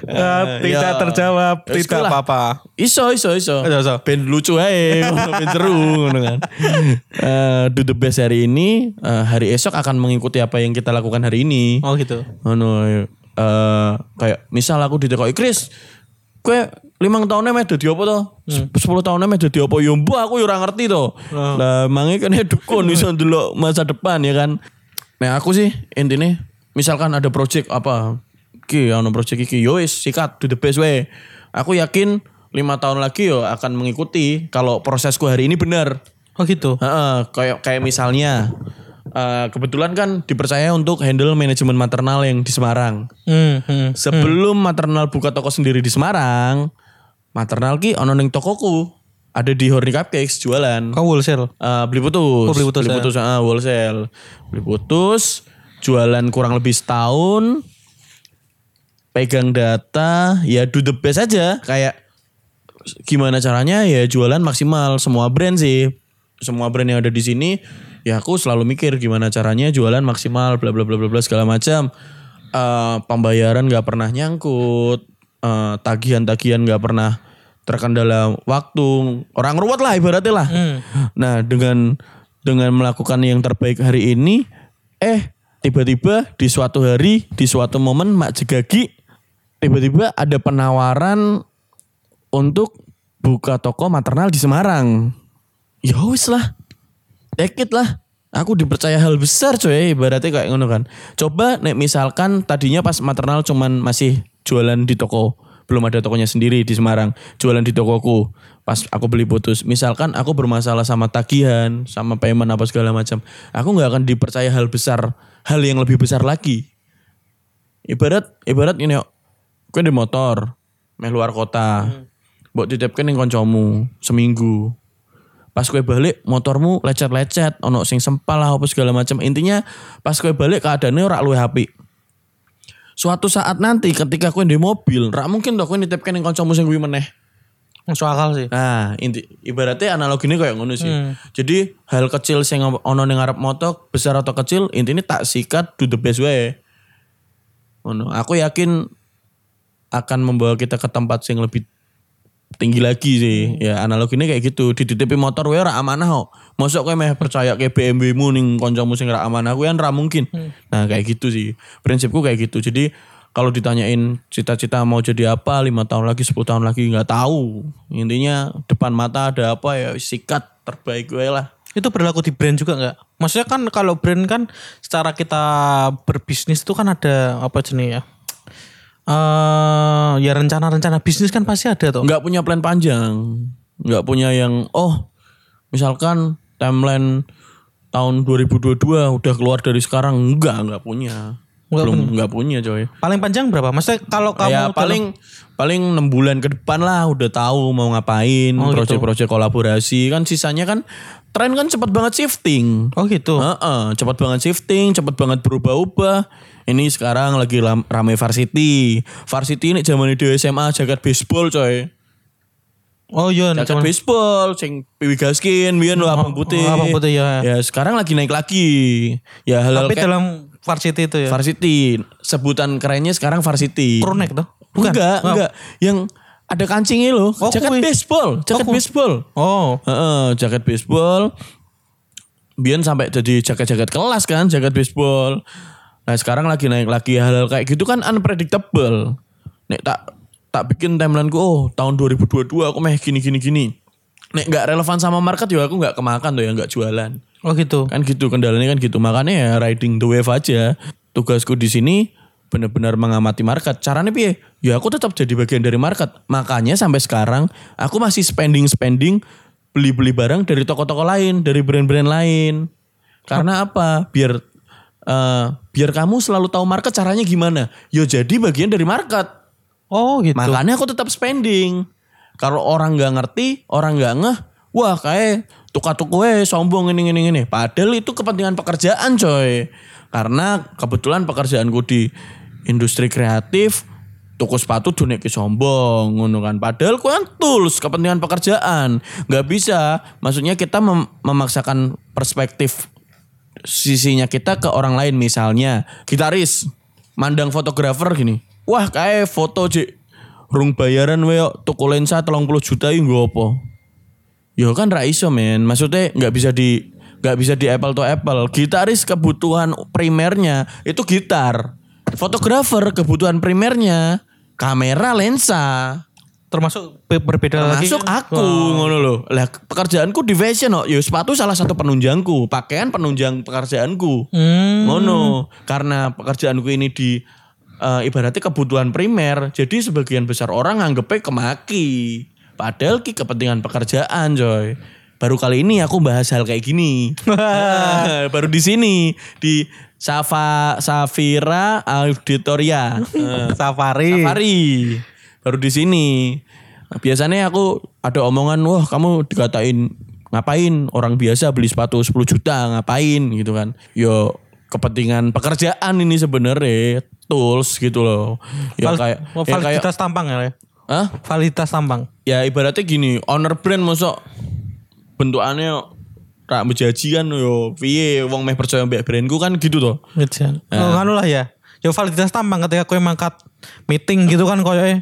Speaker 2: Eh, tidak
Speaker 3: ya.
Speaker 2: terjawab,
Speaker 3: Ya,
Speaker 2: tidak apa-apa.
Speaker 3: Iso iso iso.
Speaker 2: Iso, iso.
Speaker 3: Ben lucu ae, ben seru kan. Eh, do the best hari ini, eh, hari esok akan mengikuti apa yang kita lakukan hari ini.
Speaker 2: Oh gitu.
Speaker 3: Ngono eh kayak misal aku ditekoki Chris, kue limang tahunnya meh dadi apa to? Sepuluh tahunnya meh dadi apa? Ya mbok aku ya ora ngerti to. Lah mangi kan dukun iso ndelok masa depan ya kan. Nah aku sih intinya misalkan ada project apa Ki, ono project iki yo sikat do the best way. Aku yakin lima tahun lagi yo akan mengikuti kalau prosesku hari ini benar.
Speaker 2: Oh gitu.
Speaker 3: Heeh, kayak kayak misalnya eh, kebetulan kan dipercaya untuk handle manajemen maternal yang di Semarang.
Speaker 2: Hmm, hmm.
Speaker 3: Sebelum maternal buka toko sendiri di Semarang, maternal ki ono ning tokoku. Ada di Horny Cupcakes jualan.
Speaker 2: Kau wholesale.
Speaker 3: Eh, beli putus.
Speaker 2: Oh, beli putus,
Speaker 3: Beli
Speaker 2: ya.
Speaker 3: putus, ah, wholesale. Beli putus, jualan kurang lebih setahun. Pegang data, ya do the best aja. Kayak gimana caranya ya jualan maksimal semua brand sih. Semua brand yang ada di sini ya aku selalu mikir gimana caranya jualan maksimal bla bla bla bla bla segala macam. Eh, pembayaran nggak pernah nyangkut, eh, tagihan-tagihan nggak pernah terkendala waktu. Orang ruwet lah ibaratnya lah. Nah, dengan dengan melakukan yang terbaik hari ini eh tiba-tiba di suatu hari, di suatu momen Mak Jegagi tiba-tiba ada penawaran untuk buka toko maternal di Semarang. Ya wis lah. Take it lah. Aku dipercaya hal besar coy, ibaratnya kayak ngono kan. Coba nek misalkan tadinya pas maternal cuman masih jualan di toko, belum ada tokonya sendiri di Semarang, jualan di tokoku. Pas aku beli putus, misalkan aku bermasalah sama tagihan, sama payment apa segala macam, aku nggak akan dipercaya hal besar, hal yang lebih besar lagi. Ibarat ibarat ini kowe di motor meh luar kota. Mbok titipke ning kancamu seminggu. Pas kowe balik motormu lecet-lecet, ono sing sempal lah apa segala macam. Intinya pas kowe balik keadaannya ora luwih apik. Suatu saat nanti ketika kowe di mobil, rak mungkin to kowe nitipke ning kancamu sing kuwi meneh.
Speaker 2: Masuk akal sih.
Speaker 3: Nah, inti ibaratnya analoginya kayak ngono sih. Jadi hal kecil sing ono ning ngarep motor, besar atau kecil, intinya tak sikat do the best way. Ngono. Aku yakin akan membawa kita ke tempat yang lebih tinggi lagi sih. Ya analoginya kayak gitu. Dititipi motor wae ora amanah kok. Mosok kowe meh percaya ke BMW-mu ning kancamu sing ora amanah kuwi kan ora mungkin. Nah, kayak gitu sih. Prinsipku kayak gitu. Jadi kalau ditanyain cita-cita mau jadi apa lima tahun lagi 10 tahun lagi nggak tahu intinya depan mata ada apa ya sikat terbaik gue lah
Speaker 2: Itu berlaku di brand juga nggak? Maksudnya kan kalau brand kan secara kita berbisnis itu kan ada apa jenis ya? eh ya rencana-rencana bisnis kan pasti ada tuh.
Speaker 3: nggak punya plan panjang nggak punya yang oh misalkan timeline tahun 2022 udah keluar dari sekarang enggak nggak punya
Speaker 2: Nggak
Speaker 3: belum nggak punya coy
Speaker 2: Paling panjang berapa? Maksudnya kalau kamu
Speaker 3: ya
Speaker 2: dalam-
Speaker 3: paling paling enam bulan ke depan lah udah tahu mau ngapain
Speaker 2: Oh, gitu.
Speaker 3: proyek-proyek kolaborasi kan sisanya kan tren kan cepet banget shifting
Speaker 2: Oh gitu.
Speaker 3: Heeh, cepat banget shifting, cepat banget berubah-ubah. Ini sekarang lagi ram- rame varsity. Varsity ini zaman di SMA jaket baseball coy.
Speaker 2: Oh iya, cuman-
Speaker 3: baseball, sing Gaskin, biyen lo abang putih.
Speaker 2: oh, abang putih, ya.
Speaker 3: Ya sekarang lagi naik lagi. Ya hal-hal
Speaker 2: tapi
Speaker 3: kayak
Speaker 2: dalam varsity itu ya.
Speaker 3: varsity. Sebutan kerennya sekarang varsity.
Speaker 2: Kronek tuh. Bukan.
Speaker 3: Enggak,
Speaker 2: Oh.
Speaker 3: enggak. Yang ada kancingnya loh.
Speaker 2: Oh,
Speaker 3: jaket
Speaker 2: kuwi.
Speaker 3: baseball, jaket
Speaker 2: kuwi.
Speaker 3: baseball.
Speaker 2: Oh.
Speaker 3: Heeh, jaket baseball. Biar sampai jadi jaket-jaket kelas kan, jaket baseball. Nah sekarang lagi naik lagi hal-hal kayak gitu kan unpredictable. Nek tak tak bikin timeline ku, oh tahun 2022 aku meh gini gini gini. Nek nggak relevan sama market ya aku nggak kemakan tuh ya nggak jualan.
Speaker 2: Oh gitu.
Speaker 3: Kan gitu kendalanya kan gitu. Makanya ya riding the wave aja. Tugasku di sini benar-benar mengamati market. Caranya piye? Ya aku tetap jadi bagian dari market. Makanya sampai sekarang aku masih spending-spending beli-beli barang dari toko-toko lain, dari brand-brand lain. Karena apa? Biar eh, biar kamu selalu tahu market caranya gimana. Yo jadi bagian dari market.
Speaker 2: Oh gitu.
Speaker 3: Makanya aku tetap spending. Kalau orang nggak ngerti, orang nggak ngeh, wah kayak tuka-tuku eh sombong ini ini ini. Padahal itu kepentingan pekerjaan coy. Karena kebetulan pekerjaanku di industri kreatif, tuku sepatu dunia ke sombong ngono kan. Padahal ku kan tools kepentingan pekerjaan. nggak bisa, maksudnya kita mem- memaksakan perspektif sisinya kita ke orang lain misalnya gitaris mandang fotografer gini. Wah, kayak foto cik rung bayaran we kok tuku lensa 30 juta iki nggo apa? Ya kan ra iso men. Maksudnya nggak bisa di nggak bisa di apple to apple. Gitaris kebutuhan primernya itu gitar. Fotografer kebutuhan primernya kamera lensa.
Speaker 2: Termasuk be- berbeda lagi.
Speaker 3: Termasuk aku ngono loh. Lah pekerjaanku di fashion kok. Ya sepatu salah satu penunjangku, pakaian penunjang pekerjaanku.
Speaker 2: Hmm.
Speaker 3: Ngono. Karena pekerjaanku ini di eh, ibaratnya kebutuhan primer. Jadi sebagian besar orang nganggepnya kemaki. Padahal ki kepentingan pekerjaan, coy. Baru kali ini aku bahas hal kayak gini. Baru di sini di Safa Safira Auditoria. Eh,
Speaker 2: Safari.
Speaker 3: Safari. Baru di sini. Nah, biasanya aku ada omongan, wah kamu dikatain ngapain orang biasa beli sepatu 10 juta ngapain gitu kan. Yo kepentingan pekerjaan ini sebenarnya tools gitu loh. Ya
Speaker 2: Val-
Speaker 3: kayak ya kayak
Speaker 2: tampang ya.
Speaker 3: Hah?
Speaker 2: Validitas tampang.
Speaker 3: Ya ibaratnya gini, owner brand masuk bentukannya rak menjanji kan yo piye wong meh percaya mbek brandku kan gitu toh.
Speaker 2: Gitu. Oh, anu lah ya. Ya validitas tampang ketika kowe mangkat meeting gitu kan koyo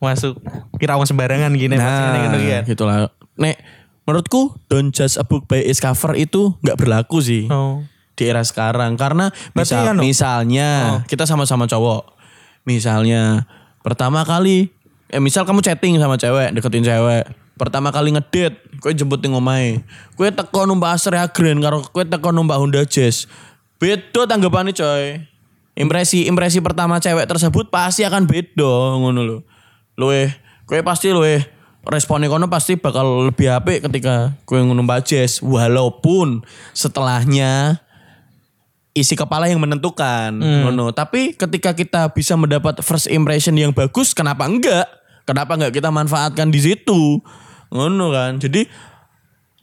Speaker 2: masuk kira wong sembarangan gini
Speaker 3: Nah,
Speaker 2: gitu kan.
Speaker 3: gitu lah. Nek menurutku don't judge a book by its cover itu nggak berlaku sih
Speaker 2: Oh.
Speaker 3: di era sekarang karena misal,
Speaker 2: anu-
Speaker 3: misalnya kita sama-sama cowok. Misalnya pertama kali eh misal kamu chatting sama cewek, deketin cewek. Pertama kali ngedate, kowe jemput ning omahe. Kowe teko numpak Astrea Grand karo kowe teko numpak Honda Jazz. Beda tanggapannya coy. Impresi impresi pertama cewek tersebut pasti akan beda ngono lho. Luwe, kowe pasti luwe responnya kono pasti bakal lebih apik ketika kowe numpak Jazz walaupun setelahnya isi kepala yang menentukan. ngono. Tapi ketika kita bisa mendapat first impression yang bagus, kenapa enggak? Kenapa enggak kita manfaatkan di situ? Ngono kan. Jadi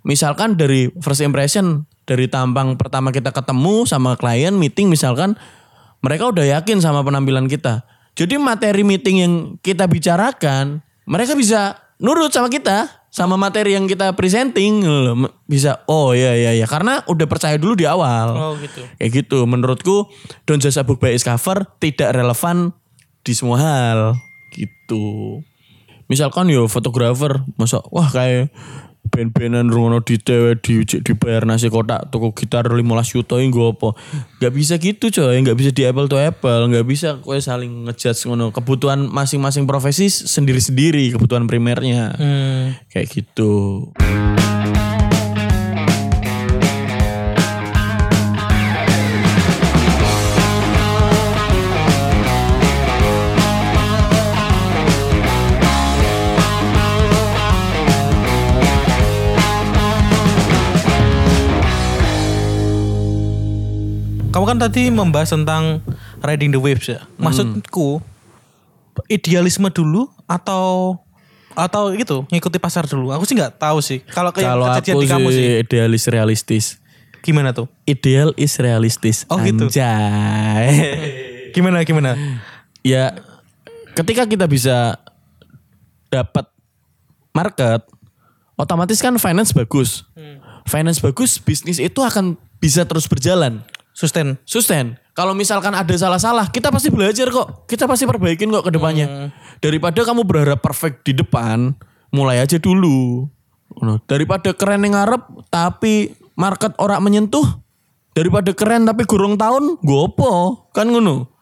Speaker 3: misalkan dari first impression dari tampang pertama kita ketemu sama klien meeting misalkan mereka udah yakin sama penampilan kita. Jadi materi meeting yang kita bicarakan, mereka bisa nurut sama kita sama materi yang kita presenting loh. bisa oh iya iya iya karena udah percaya dulu di awal.
Speaker 2: Oh gitu.
Speaker 3: Kayak gitu. Menurutku Don't Judge a Book by its cover tidak relevan di semua hal. Gitu. Misalkan yo fotografer, masa wah kayak band-bandan rungono di tewe di dibayar nasi kotak toko gitar 15 juta ini gue apa? Gak bisa gitu coy Gak bisa di apple to apple Gak bisa kue saling ngejudge ngono. Kebutuhan masing-masing profesi sendiri-sendiri kebutuhan primernya.
Speaker 2: Hmm.
Speaker 3: kayak gitu
Speaker 2: Kamu kan tadi membahas tentang riding the waves ya. Maksudku idealisme dulu atau atau gitu ngikuti pasar dulu. Aku sih nggak tahu sih. Kalau kayak
Speaker 3: kalau aku
Speaker 2: di kamu sih
Speaker 3: idealis realistis
Speaker 2: gimana tuh?
Speaker 3: ideal is realistis
Speaker 2: Oh, gitu.
Speaker 3: Anjay.
Speaker 2: Gimana gimana?
Speaker 3: ya ketika kita bisa dapat market otomatis kan finance bagus finance bagus bisnis itu akan bisa terus berjalan
Speaker 2: Sustain.
Speaker 3: sustain. Kalau misalkan ada salah-salah kita pasti belajar kok. Kita pasti perbaikin kok ke depannya. Daripada kamu berharap perfect di depan mulai aja dulu. Daripada keren yang ngarep tapi market orang menyentuh. Daripada keren tapi gurung tahun gopo kan ngono.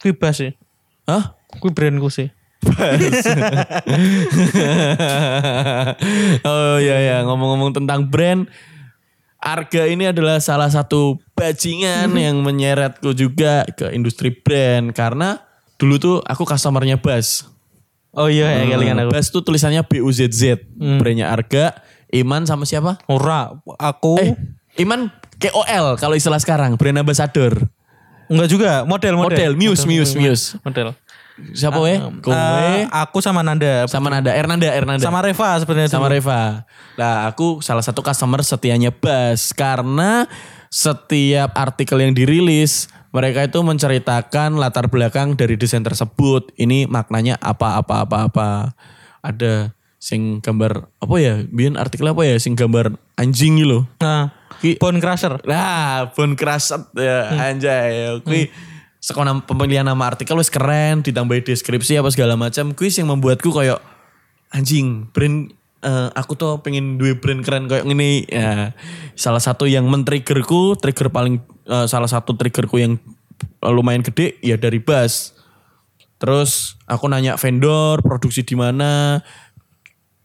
Speaker 2: Kui bas sih.
Speaker 3: Hah?
Speaker 2: Kui brandku sih.
Speaker 3: oh iya ya ngomong-ngomong tentang brand Arga ini adalah salah satu bajingan yang menyeretku juga ke industri brand karena dulu tuh aku customernya Bas.
Speaker 2: Oh iya ya kelingan aku.
Speaker 3: Bas tuh tulisannya B U Z Z. Brandnya Arga, Iman sama siapa?
Speaker 2: Ora, aku
Speaker 3: Eh, Iman KOL kalau istilah sekarang, brand ambassador.
Speaker 2: enggak juga, model model.
Speaker 3: Model, Muse, Muse, Muse.
Speaker 2: Model.
Speaker 3: Siapa we? Kowe
Speaker 2: Eh, aku sama Nanda
Speaker 3: sama Nanda, Ernanda, Ernanda.
Speaker 2: sama Reva sebenarnya
Speaker 3: sama. Reva. Nah, aku salah satu customer setianya Bas karena setiap artikel yang dirilis mereka itu menceritakan latar belakang dari desain tersebut. Ini maknanya apa apa apa apa. Ada sing gambar apa ya? Biar artikel apa ya? Sing gambar anjing gitu loh.
Speaker 2: Nah,
Speaker 3: Ki-
Speaker 2: Bone Crusher.
Speaker 3: Nah, bone crushed ya anjay. Kui Sekolah pemilihan nama artikel wis keren, ditambahi deskripsi apa segala macam. Kuis yang membuatku kayak anjing brand eh, aku tuh pengen duwe brand keren kayak gini ya salah satu yang men-triggerku trigger paling eh, salah satu triggerku yang lumayan gede ya dari Bas terus aku nanya vendor produksi di mana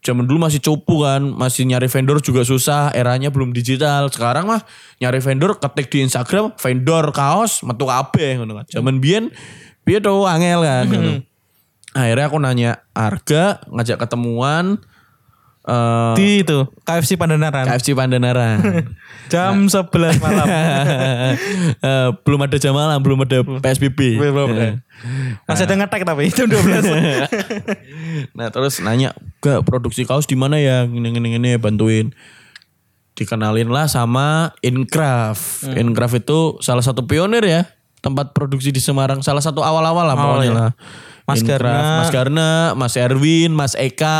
Speaker 3: zaman dulu masih cupu kan masih nyari vendor juga susah eranya belum digital. Sekarang mah nyari vendor ketik di Instagram vendor kaos metu kabeh ngono kan. Zaman biyen piye tuh angel kan ngono. akhirnya aku nanya harga ngajak ketemuan eh
Speaker 2: Di itu KFC Pandanaran.
Speaker 3: KFC Pandanaran
Speaker 2: Jam 11 malam.
Speaker 3: Eh, belum ada jam malam belum ada PSBB
Speaker 2: Belum,
Speaker 3: Eh.
Speaker 2: Masih ada ngetek tapi jam 12.
Speaker 3: Nah terus nanya ke produksi kaos di mana ya gini gini bantuin. Dikenalin lah sama Incraft. Incraft itu salah satu pionir ya tempat produksi di Semarang. Salah satu awal-awal lah pokoknya
Speaker 2: iya.
Speaker 3: lah.
Speaker 2: Mas Garna.
Speaker 3: Mas Garna, Mas Erwin, Mas Eka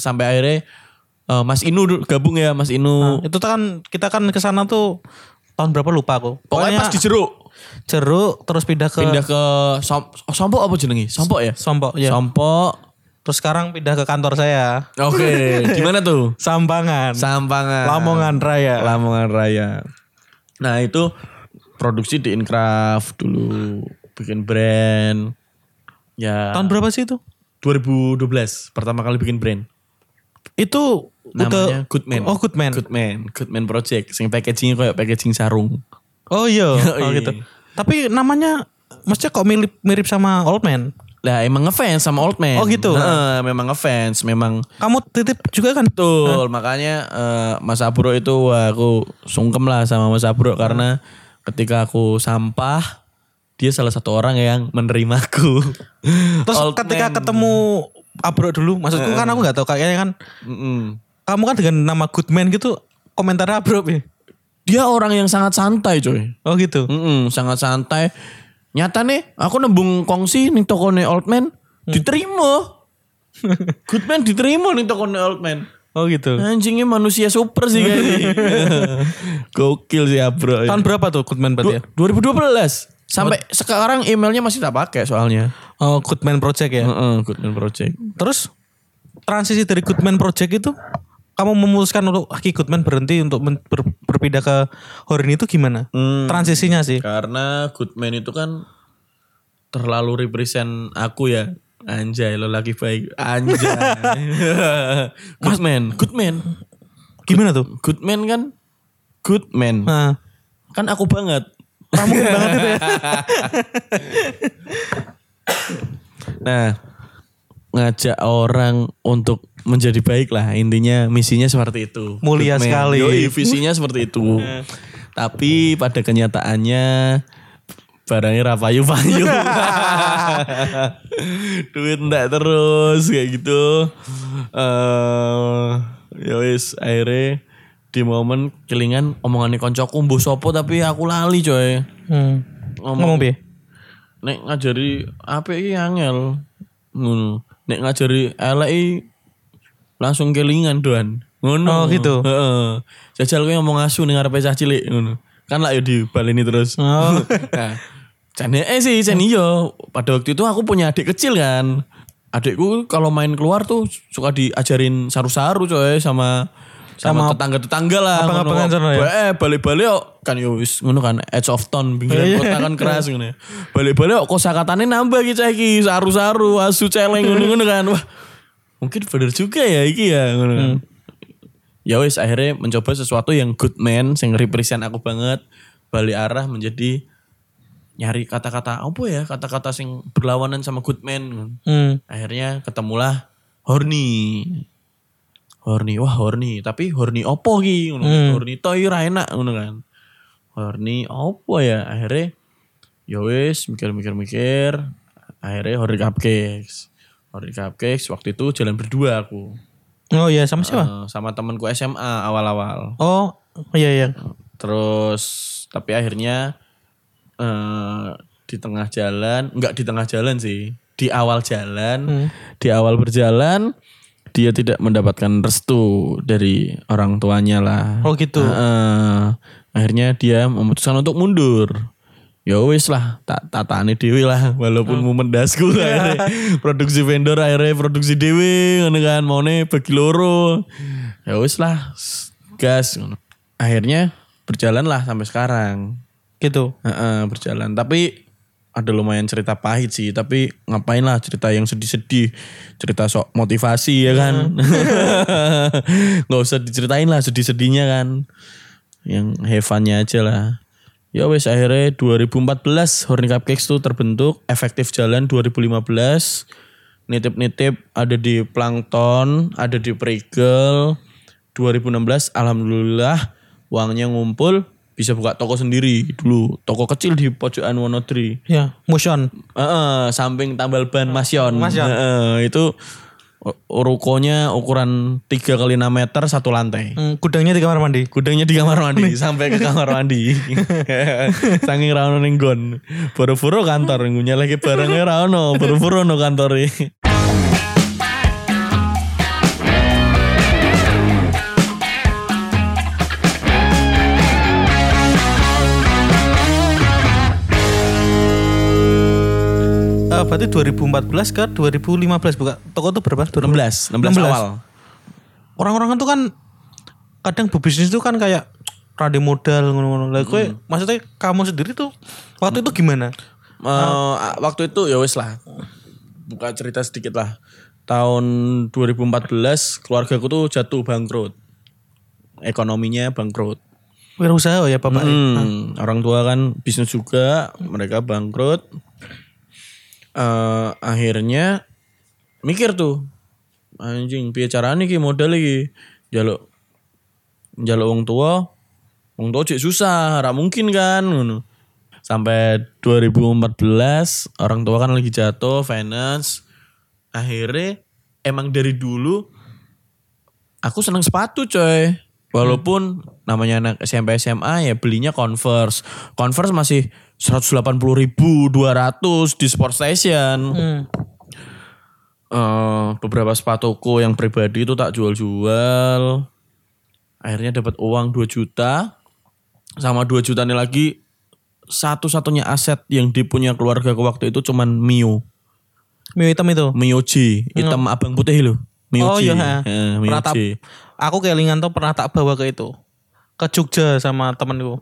Speaker 3: sampai akhirnya eh, Mas Inu gabung ya Mas Inu.
Speaker 2: itu tuh kan kita kan ke sana tuh tahun berapa lupa aku.
Speaker 3: Pokoknya pas di jeruk
Speaker 2: jeruk terus pindah ke
Speaker 3: pindah ke Som Sompok apa jenengi? Sompok ya?
Speaker 2: Sompok ya.
Speaker 3: Sompok.
Speaker 2: Terus sekarang pindah ke kantor saya.
Speaker 3: Oke, di mana tuh?
Speaker 2: Sambangan.
Speaker 3: Sampangan.
Speaker 2: Lamongan Raya.
Speaker 3: Lamongan Raya. Nah itu produksi di Incraft dulu. Bikin brand. Ya.
Speaker 2: Tahun berapa sih itu?
Speaker 3: 2012. Pertama kali bikin brand.
Speaker 2: Itu
Speaker 3: Namanya
Speaker 2: udah
Speaker 3: Goodman.
Speaker 2: Oh, Goodman.
Speaker 3: Goodman. Goodman Project. Sing packagingnya kayak packaging sarung.
Speaker 2: Oh iya, oh gitu. Tapi namanya maksudnya kok mirip mirip sama Old Man.
Speaker 3: Lah emang ngefans sama Old Man.
Speaker 2: Oh, gitu?
Speaker 3: Heeh, memang ngefans. Memang
Speaker 2: Kamu titip juga kan?
Speaker 3: Betul, makanya eh, Mas Abro itu wah, aku sungkem lah sama Mas Abro karena ketika aku sampah dia salah satu orang yang menerimaku.
Speaker 2: Terus
Speaker 3: Old
Speaker 2: ketika
Speaker 3: man.
Speaker 2: ketemu Abro dulu, maksudku kan aku nggak tahu kayaknya kan
Speaker 3: Mm-mm.
Speaker 2: kamu kan dengan nama Goodman gitu komentar Abro ya.
Speaker 3: Dia orang yang sangat santai coy.
Speaker 2: Oh gitu.
Speaker 3: Mm-mm, sangat santai. Nyata nih, aku nembung kongsi nih tokone Old Man diterima. Goodman diterima nih tokone Old Man.
Speaker 2: Oh gitu.
Speaker 3: Anjingnya manusia super sih kayaknya. Gokil sih Abro.
Speaker 2: Tahun berapa tuh Goodman berarti ya?
Speaker 3: Du- 2012 sampai sekarang emailnya masih tak pakai soalnya.
Speaker 2: Oh Goodman Project ya.
Speaker 3: Heeh, Goodman Project.
Speaker 2: Terus transisi dari Goodman Project itu kamu memutuskan untuk Aki Goodman berhenti untuk ber- berpindah ke Horin itu gimana?
Speaker 3: Hmm.
Speaker 2: Transisinya sih.
Speaker 3: Karena Goodman itu kan terlalu represent aku ya. Anjay, lo lagi baik. Anjay. Goodman, Goodman.
Speaker 2: Gimana tuh?
Speaker 3: Goodman kan Goodman.
Speaker 2: Nah,
Speaker 3: Kan aku banget.
Speaker 2: Mungkin banget itu ya.
Speaker 3: Nah, ngajak orang untuk menjadi baik lah intinya misinya seperti itu
Speaker 2: Mulia
Speaker 3: Goodman.
Speaker 2: sekali.
Speaker 3: Yoi, visinya seperti itu tapi pada kenyataannya barangnya rapayu-payu duit ndak terus kayak gitu eh ya wis akhirnya di momen kelingan omongannya koncoku mbuh sopo tapi aku lali coy.
Speaker 2: Hmm. Ngomong piye?
Speaker 3: nek ngajari apa iki angel. Ngono. Nek ngajari elek langsung kelingan doan. Ngono.
Speaker 2: Oh, gitu.
Speaker 3: heeh. Jajal kowe ngomong asu ning ngarepe cah cilik ngono. Kan lah ya dibaleni terus.
Speaker 2: Oh.
Speaker 3: nah jane eh sih jan iya. Pada waktu itu aku punya adik kecil kan. Adikku kalau main keluar tuh suka diajarin saru-saru coy sama sama
Speaker 2: Sama
Speaker 3: tetangga-tetangga lah ngono.
Speaker 2: sana ya?
Speaker 3: Eh balik-balik kok kan yo wis ngono kan edge of town
Speaker 2: Iya.
Speaker 3: pinggiran kota kan keras ngono. ya. Balik-balik kok kosakatane nambah iki cah iki saru-saru asu celeng ngono-ngono kan. Wah. Mungkin bener juga ya iki ya ngono kan.
Speaker 2: Hmm.
Speaker 3: Ya wis akhirnya mencoba sesuatu yang good man sing represent aku banget balik arah menjadi nyari kata-kata apa ya kata-kata sing berlawanan sama good man
Speaker 2: Hmm.
Speaker 3: akhirnya ketemulah horny horny wah horny tapi horny opo ki? Ngono kan. horny toy ra enak ngono kan. Horny opo ya? Akhirnya ya wis mikir-mikir-mikir akhirnya horny cupcakes. Horny cupcakes waktu itu jalan berdua aku.
Speaker 2: Oh iya sama siapa?
Speaker 3: Eh, sama temanku SMA awal-awal.
Speaker 2: Oh iya iya.
Speaker 3: terus tapi akhirnya eh di tengah jalan nggak di tengah jalan sih di awal jalan di awal berjalan dia tidak mendapatkan restu dari orang tuanya lah.
Speaker 2: Oh gitu.
Speaker 3: Heeh. akhirnya dia memutuskan untuk mundur. Ya wis lah tak tatane dewi lah walaupun mau mendasku akhirnya. Produksi vendor akhirnya produksi dewi ngono kan maune bagi loro. Ya wis lah gas. Akhirnya berjalan lah sampai sekarang.
Speaker 2: Gitu.
Speaker 3: Heeh, berjalan. Tapi ada lumayan cerita pahit sih tapi ngapain lah cerita yang sedih-sedih cerita sok motivasi ya kan? Nggak usah diceritain lah sedih-sedihnya kan. Yang have fun-nya aja lah. Ya wes akhirnya 2014 Horny Cupcakes tuh terbentuk efektif jalan 2015 nitip-nitip ada di Plankton ada di Pregel 2016 alhamdulillah uangnya ngumpul bisa buka toko sendiri dulu toko kecil di pojokan Wonodri
Speaker 2: Ya, motion.
Speaker 3: Heeh, samping tambal ban Masyon.
Speaker 2: Masyon.
Speaker 3: Heeh, itu rukonya ukuran 3 kali 6 meter satu lantai.
Speaker 2: Hmm, gudangnya di kamar mandi.
Speaker 3: Gudangnya di kamar mandi sampai ke kamar mandi. Saking ra ono ning nggon. Boro-boro kantor ngunyah lagi barangnya ra ono, boro-boro ono kantore.
Speaker 2: Berarti 2014 ke 2015 buka toko tuh berapa?
Speaker 3: 16, 16 awal.
Speaker 2: Orang-orang itu kan kadang berbisnis itu kan kayak rada modal ngono-ngono. Lah kowe maksudnya kamu sendiri tuh waktu itu gimana?
Speaker 3: Eh, waktu itu ya wis lah. Buka cerita sedikit lah. Tahun 2014 keluargaku tuh jatuh bangkrut. Ekonominya bangkrut.
Speaker 2: Wirausaha ya Bapak.
Speaker 3: Hmm, orang tua kan bisnis juga, mereka bangkrut. Eh akhirnya mikir tuh, anjing, piye carane ki modal iki? Jaluk jaluk wong tua, wong tua cek susah, ra mungkin kan. Sampai 2014 orang tua kan lagi jatuh finance. Akhirnya emang dari dulu aku seneng sepatu coy. Walaupun namanya anak SMP SMA ya belinya Converse. Converse masih 180 ribu 200 di Sport Station.
Speaker 2: Hmm.
Speaker 3: Eh, beberapa sepatuku yang pribadi itu tak jual-jual. Akhirnya dapat uang 2 juta. Sama 2 juta ini lagi satu-satunya aset yang dipunya keluarga ke waktu itu cuman Mio.
Speaker 2: Mie hitam itu.
Speaker 3: Mio G, hitam abang putih loh. Mio
Speaker 2: Oh
Speaker 3: G.
Speaker 2: iya.
Speaker 3: Eh, Mio
Speaker 2: Pernah tak-. Aku kelingan tuh pernah tak bawa ke itu. Ke Jogja sama temenku.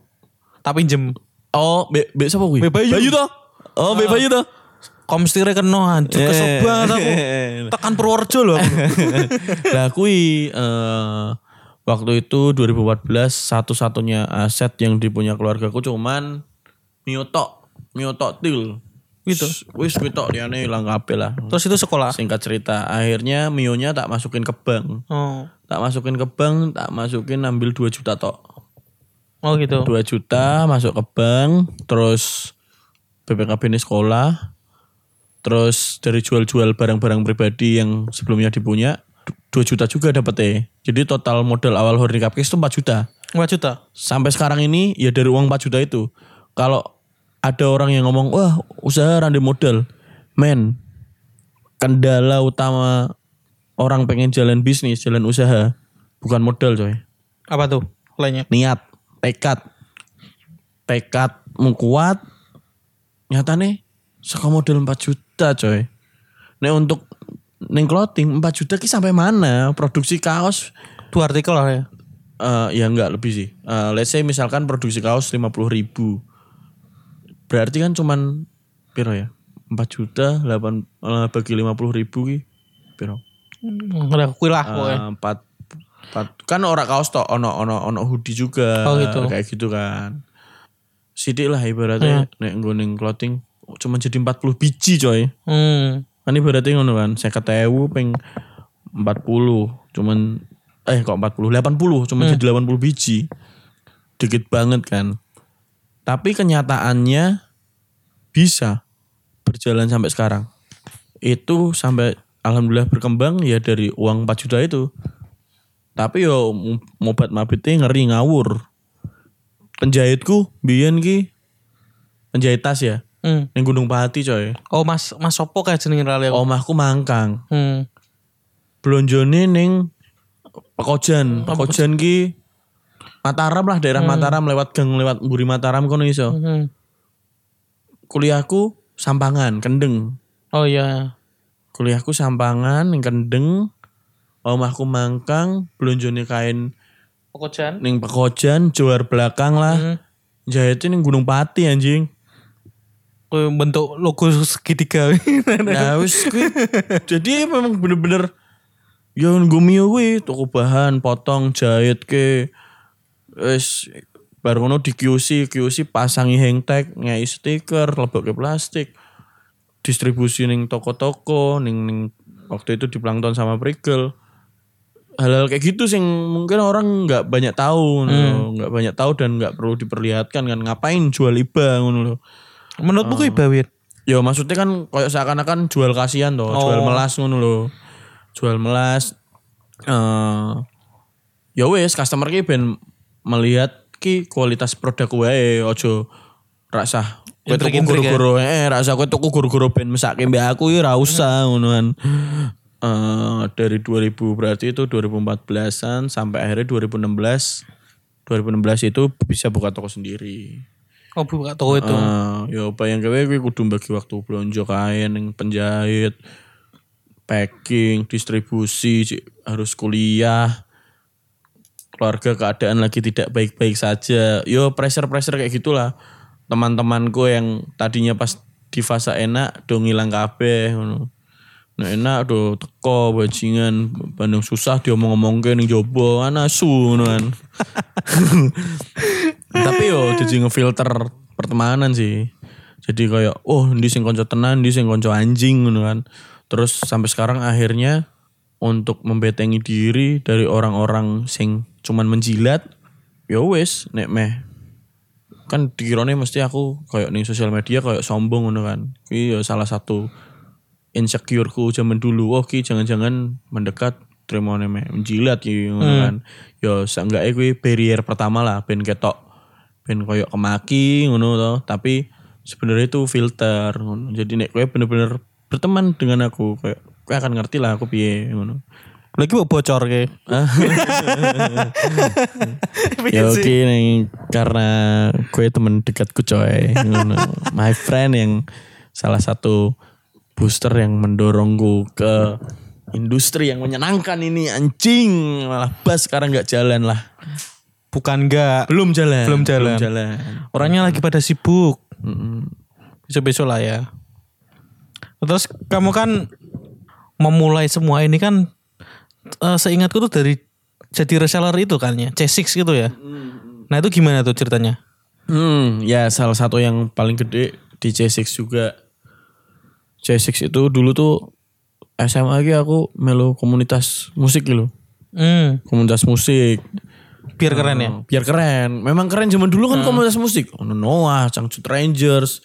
Speaker 2: Tak pinjem.
Speaker 3: Oh, be, be siapa kuwi?
Speaker 2: Be Bayu.
Speaker 3: toh? Oh, be Bayu toh?
Speaker 2: Komstire kena hancur
Speaker 3: Eh.
Speaker 2: kesel banget aku. Tekan Purworejo loh aku.
Speaker 3: Lah kui eh, waktu itu 2014 satu-satunya aset yang dipunya keluargaku cuman miotok, miotok til.
Speaker 2: Gitu.
Speaker 3: Wis kuwi tok liyane ilang kabeh lah.
Speaker 2: Terus itu sekolah.
Speaker 3: Singkat cerita, akhirnya mionya tak masukin ke bank.
Speaker 2: Oh.
Speaker 3: Tak masukin ke bank, tak masukin ambil 2 juta tok.
Speaker 2: Oh gitu.
Speaker 3: 2 juta masuk ke bank, terus BPKB ini sekolah, terus dari jual-jual barang-barang pribadi yang sebelumnya dipunya, 2 juta juga dapetnya. Jadi total modal awal Horny Cupcakes itu 4 juta.
Speaker 2: 4 juta.
Speaker 3: Sampai sekarang ini ya dari uang 4 juta itu. Kalau ada orang yang ngomong, wah usaha rande modal. Men, kendala utama orang pengen jalan bisnis, jalan usaha, bukan modal coy
Speaker 2: Apa tuh lainnya?
Speaker 3: niat, tekad. Tekadmu kuat, nyata nih, saka modal 4 juta coy. Nih untuk neng clothing 4 juta ki sampai mana? Produksi kaos
Speaker 2: Dua artikel lah ya.
Speaker 3: eh ya enggak lebih sih. Eh, let's say misalkan produksi kaos 50 ribu. Berarti kan cuman piro ya? 4 juta 8 eh, bagi 50 ribu ki piro?
Speaker 2: Kuih lah pokoknya.
Speaker 3: Empat empat kan ora kaos toh ono ono ono hoodie juga
Speaker 2: Oh, gitu.
Speaker 3: kayak gitu kan. Sidik lah ibaratnya nek nggoning clothing cuma jadi 40 biji coy.
Speaker 2: Hmm.
Speaker 3: kan ibaratnya ngono kan saya ketemu peng 40 cuman eh kok 40 80 cuma jadi 80 biji. Dikit banget kan. Tapi kenyataannya bisa berjalan sampai sekarang. Itu sampai alhamdulillah berkembang ya dari uang 4 juta itu tapi yo mobat mabitnya ngeri ngawur penjahitku biyen ki penjahit tas ya
Speaker 2: Hmm.
Speaker 3: yang Gunung Pati coy
Speaker 2: Oh Mas Mas Sopo kayak jenenge lali aku.
Speaker 3: omahku mangkang
Speaker 2: Hmm.
Speaker 3: blonjone ning Pekojan Pekojan ki Mataram lah daerah Mataram lewat gang lewat Mburi Mataram kono iso
Speaker 2: Hmm.
Speaker 3: kuliahku Sampangan, Kendeng.
Speaker 2: Oh iya.
Speaker 3: Kuliahku Sampangan Kendeng. Omahku Mangkang, blonjone kain
Speaker 2: Pekojan.
Speaker 3: ning Pekojan, juar belakang lah.
Speaker 2: Hmm.
Speaker 3: Jahitnya ning Gunung Pati anjing.
Speaker 2: Bentuk logo segitiga.
Speaker 3: Nah, wis jadi memang bener-bener ya ngumio kuwi toko bahan, potong, jahit ke wis bar ngono di QC, QC pasangi hang tag, ngei stiker, lebokke plastik. Distribusi ning toko-toko, ning ning waktu itu di Plankton sama Prigel. Hal-hal kayak gitu sih mungkin orang nggak banyak tahu, nggak banyak tahu dan nggak perlu diperlihatkan kan ngapain jual iba ngono loh.
Speaker 2: Menurutmu kuwi bawir?
Speaker 3: Ya maksudnya kan kayak seakan-akan jual kasihan toh, jual
Speaker 2: Oh.
Speaker 3: melas ngono lho. Jual melas eh ya wes customer ki ben melihat ki kualitas produk wae ojo rasa kowe tuku
Speaker 2: ya.
Speaker 3: guru-guru eh rasa kowe tuku guru-guru ben mesake mbek aku ya ora usah ngono kan. Eh dari 2000 berarti itu 2014-an sampai akhirnya 2016 2016 itu bisa buka toko sendiri.
Speaker 2: Oh buka toko itu.
Speaker 3: Ah, ya bayang gawe kuwi kudu bagi waktu belanja kain penjahit, packing, distribusi, harus kuliah. Keluarga keadaan lagi tidak baik-baik saja. Yo pressure-pressure kayak gitulah. Teman-temanku yang tadinya pas di fase enak do ngilang kabeh ngono. Nah enak do teko bajingan Bandung susah dia ngomong ning jobo anasu kan. Tapi yo jadi ngefilter pertemanan sih. Jadi kayak oh di sing konco tenan, di sing konco anjing ngono kan. Terus sampai sekarang akhirnya untuk membetengi diri dari orang-orang sing cuman menjilat ya wes nek meh kan dikirone mesti aku kayak ning sosial media kayak sombong ngono kan. Iki ya salah satu insecureku zaman dulu. Oh ki jangan-jangan mendekat terima menjilat ki ngono kan. Ya seenggaknya kuwi barrier pertama lah ben ketok ben koyo kemaki ngono to, tapi sebenarnya itu filter ngono. Jadi nek kowe bener-bener berteman dengan aku kayak kowe akan ngerti lah aku piye ngono.
Speaker 2: Lagi mau bocor ke.
Speaker 3: ya oke nih karena gue temen dekatku coy my friend yang salah satu booster yang mendorongku ke industri yang menyenangkan ini anjing malah bas sekarang nggak jalan lah
Speaker 2: Bukan enggak.
Speaker 3: belum jalan
Speaker 2: Belum jalan.
Speaker 3: jalan
Speaker 2: Orangnya lagi pada sibuk.
Speaker 3: Mm-mm.
Speaker 2: Besok-besok lah ya. Terus kamu kan memulai semua ini kan eh, seingatku tuh dari jadi reseller itu kan ya, C6 gitu ya. Nah itu gimana tuh ceritanya?
Speaker 3: Hmm, ya salah satu yang paling gede di C6 juga. C6 itu dulu tuh SMA lagi aku melu komunitas musik gitu.
Speaker 2: Hmm,
Speaker 3: Komunitas musik.
Speaker 2: biar keren ya.
Speaker 3: Biar keren. Memang keren zaman dulu kan komunitas musik. Ono Noah, Cangcut Rangers,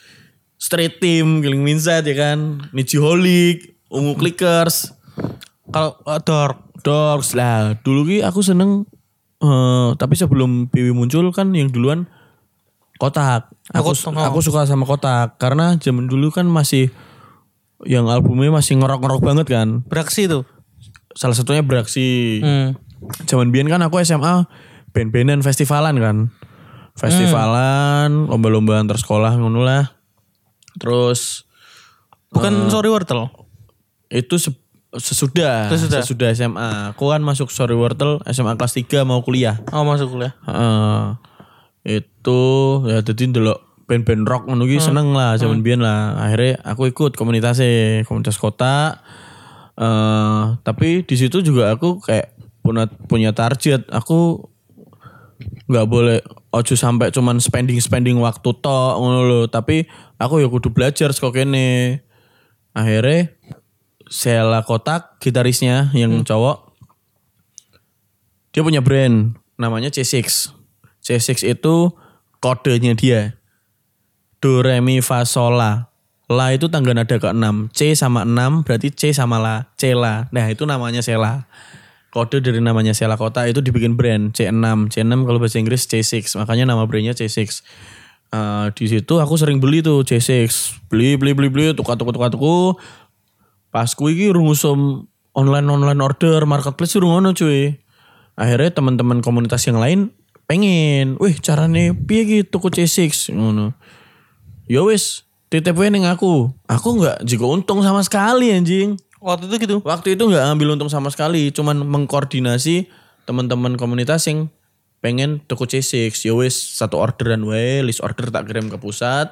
Speaker 3: Street Team, Killing Mindset ya kan. Nijiholic, Ungu Clickers,
Speaker 2: Kalau uh, Dork,
Speaker 3: Dogs lah. Dulu ki aku seneng eh tapi sebelum PW muncul kan yang duluan Kotak. Aku
Speaker 2: Oh,
Speaker 3: aku suka sama Kotak karena zaman dulu kan masih yang albumnya masih ngorok-ngorok banget kan.
Speaker 2: beraksi tuh.
Speaker 3: Salah satunya beraksi.
Speaker 2: Hmm.
Speaker 3: Zaman biyen kan aku SMA band-bandan festivalan kan. Festivalan, lomba-lomba antar sekolah ngono lah. Terus
Speaker 2: Bukan sorry wortel.
Speaker 3: itu se- sesudah,
Speaker 2: Sesudah.
Speaker 3: sesudah SMA. Aku kan masuk Sorry Wortel SMA kelas 3 mau kuliah.
Speaker 2: Oh masuk kuliah.
Speaker 3: Heeh. itu ya jadi ndelok band-band rock ngono ki seneng lah zaman biyen lah. Akhirnya aku ikut komunitasnya, komunitas kota. eh tapi di situ juga aku kayak punya punya target. Aku nggak boleh ojo sampai cuman spending spending waktu tok ngono lho. Tapi aku ya kudu belajar kok kene. Akhirnya Sela Kotak gitarisnya yang cowok dia punya brand namanya C6. C6 itu kodenya dia. Do re mi fa sol la. La itu tangga nada ke-6. C sama 6 berarti C sama la. C la. Nah itu namanya Sela. Kode dari namanya Sela Kota itu dibikin brand C6. C6 kalau bahasa Inggris C6. Makanya nama brandnya C6. Eh, di situ aku sering beli tuh C6. Beli, beli, beli, beli. Tukar, tukar, tukar, tukar. Pas kuwi iki rungusum online online order marketplace suruh ngono cuy. Akhirnya teman-teman komunitas yang lain pengen, wih carane piye gitu tuku C6 ngono. Ya wis, titip wae ning aku. Aku nggak juga untung sama sekali anjing.
Speaker 2: Waktu itu gitu.
Speaker 3: Waktu itu nggak ngambil untung sama sekali, cuman mengkoordinasi teman-teman komunitas yang pengen tuku C6. Ya wis satu orderan wae, list order tak kirim ke pusat.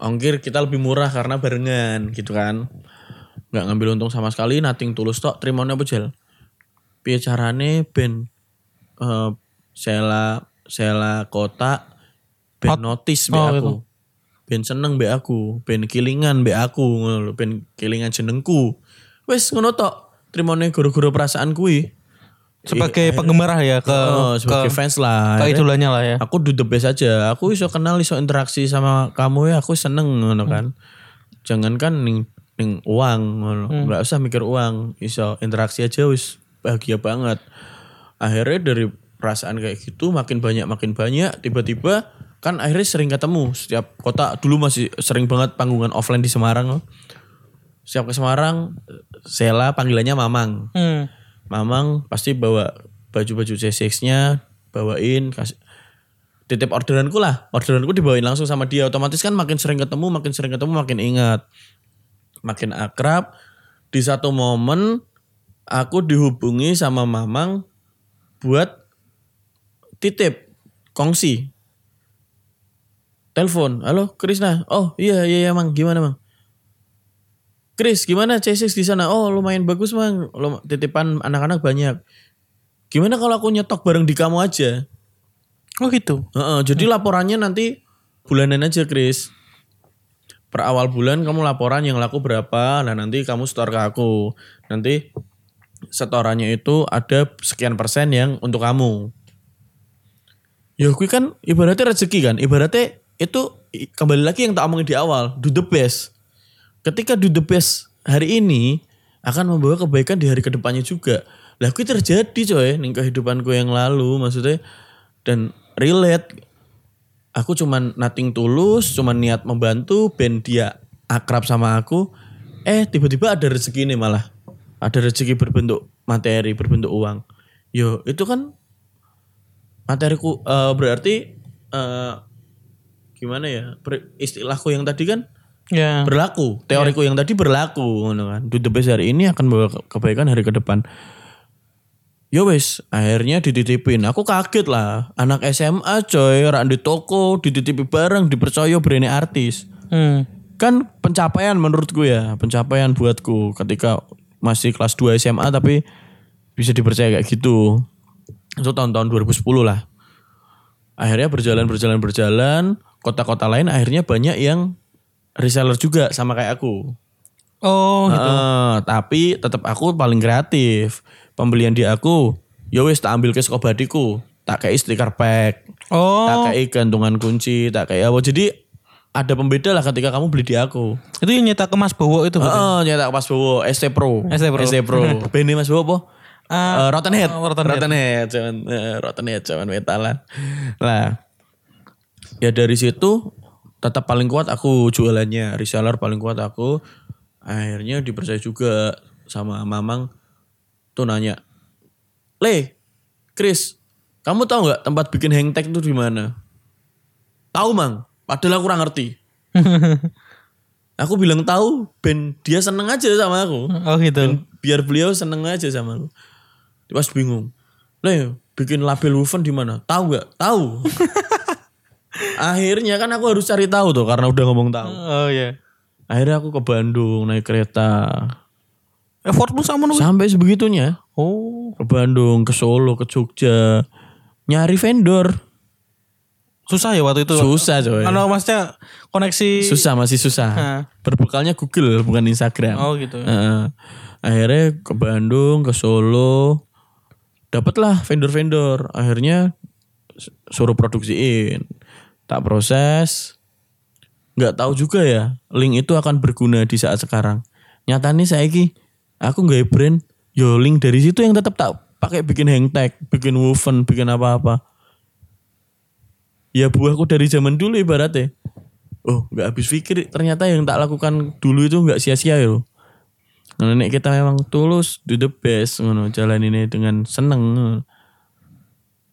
Speaker 3: Ongkir kita lebih murah karena barengan gitu kan. Nggak ngambil untung sama sekali, nating tulus tok, terimanya apa jel? Piye carane ben eh sela sela kota ben
Speaker 2: Hot-
Speaker 3: notice be
Speaker 2: Oh,
Speaker 3: aku.
Speaker 2: gitu.
Speaker 3: Ben seneng be aku, ben kilingan be aku, ben kilingan jenengku. Wes ngono tok. Trimone guru-guru perasaan kui.
Speaker 2: Sebagai penggemar ya ke,
Speaker 3: Oh, sebagai
Speaker 2: ke,
Speaker 3: fans lah.
Speaker 2: ke idolanya lah ya.
Speaker 3: aku do the best aja aku iso kenal iso interaksi sama kamu ya aku seneng ngono kan jangan kan ning ning uang ngono nggak usah mikir uang iso interaksi aja wis bahagia banget akhirnya dari perasaan kayak gitu makin banyak makin banyak tiba-tiba kan akhirnya sering ketemu setiap kota dulu masih sering banget panggungan offline di Semarang loh. setiap ke Semarang Sela panggilannya Mamang
Speaker 2: Hmm.
Speaker 3: Mamang pasti bawa baju-baju C6-nya, bawain kasih titip orderanku lah. Orderanku dibawain langsung sama dia. Otomatis kan makin sering ketemu, makin sering ketemu, makin ingat. Makin akrab. Di satu momen aku dihubungi sama Mamang buat titip kongsi. Telepon, halo Krisna. Oh iya iya iya mang, gimana mang? Chris, gimana C6 di sana? Oh, lumayan bagus, Mang. Lum- Titipan anak-anak banyak. Gimana kalau aku nyetok bareng di kamu aja?
Speaker 2: Oh gitu.
Speaker 3: Heeh, jadi laporannya nanti bulanan aja, Chris. Per awal bulan kamu laporan yang laku berapa, nah nanti kamu store ke aku. Nanti setorannya itu ada sekian persen yang untuk kamu. Ya gue kan ibaratnya rezeki kan, ibaratnya itu kembali lagi yang tak omongin di awal, do the best. Ketika do the best hari ini akan membawa kebaikan di hari ke depannya juga. Lah gue terjadi coy nih kehidupanku yang lalu maksudnya dan relate aku cuman nating tulus, cuman niat membantu, ben dia akrab sama aku. Eh tiba-tiba ada rezeki ini malah. Ada rezeki berbentuk materi, berbentuk uang. Yo itu kan materiku eh, berarti eh, gimana ya? Istilahku yang tadi kan
Speaker 2: Ya.
Speaker 3: berlaku. Teoriku yang tadi berlaku kan. Do the best hari ini akan bawa ke- kebaikan hari ke depan. Yo wes, akhirnya dititipin. Aku kaget lah. Anak SMA coy, rak di toko, dititipi bareng, dipercaya berani artis.
Speaker 2: Hmm.
Speaker 3: Kan pencapaian menurutku ya, pencapaian buatku ketika masih kelas 2 SMA tapi bisa dipercaya kayak gitu. Itu tahun-tahun 2010 lah. Akhirnya berjalan berjalan berjalan, kota-kota lain akhirnya banyak yang reseller juga sama kayak aku.
Speaker 2: Oh gitu.
Speaker 3: Tapi tetap aku paling kreatif. Pembelian di aku, ya wis tak ambil ke skobadiku, tak kayak stiker pack,
Speaker 2: Oh.
Speaker 3: tak kayak gantungan kunci, tak kayak apa. Jadi ada pembeda lah ketika kamu beli di aku.
Speaker 2: Itu yang nyetak ke Mas Bowo itu?
Speaker 3: Heeh, nyetak pas bawa ST Pro.
Speaker 2: ST Pro.
Speaker 3: ST Pro. Bene Mas bawa apa?
Speaker 2: Ah,
Speaker 3: Eh, Rotten Head.
Speaker 2: oh, Rotten Head.
Speaker 3: Rotten Head, cuman eh, Rotten Head, cuman metalan. Lah, ya dari situ tetap paling kuat aku jualannya, reseller paling kuat aku. Akhirnya dipercaya juga sama Mamang tuh nanya, Le, Chris, kamu tahu nggak tempat bikin hang tag itu di mana? Tahu mang, padahal aku kurang ngerti. aku bilang tahu, ben dia seneng aja sama aku
Speaker 2: Oh gitu.
Speaker 3: biar beliau seneng aja sama. Dia Pas bingung. Le, bikin label woven di mana? Tahu nggak? Tahu. Akhirnya kan aku harus cari tahu tuh karena udah ngomong tahu.
Speaker 2: Oh iya.
Speaker 3: Akhirnya aku ke Bandung naik kereta.
Speaker 2: Effortmu sama nu.
Speaker 3: Sampai sebegitunya.
Speaker 2: Oh.
Speaker 3: Ke Bandung, ke Solo, ke Jogja. Nyari vendor.
Speaker 2: Susah ya waktu itu.
Speaker 3: Susah coy.
Speaker 2: Anu maksudnya koneksi.
Speaker 3: Susah masih susah.
Speaker 2: Hah.
Speaker 3: Berbekalnya Google bukan Instagram.
Speaker 2: Oh gitu.
Speaker 3: Heeh. akhirnya ke Bandung, ke Solo, dapatlah vendor-vendor. Akhirnya suruh produksiin, tak proses. Nggak tahu juga ya, link itu akan berguna di saat sekarang. Nyatanya saya ki, aku nggak brand, yo link dari situ yang tetap tak pakai bikin hang tag, bikin woven, bikin apa-apa. Ya buahku dari zaman dulu ibaratnya. Oh, nggak habis pikir ternyata yang tak lakukan dulu itu nggak sia-sia ya. Ngono nek kita memang tulus, do the best ngono, jalan ini dengan seneng.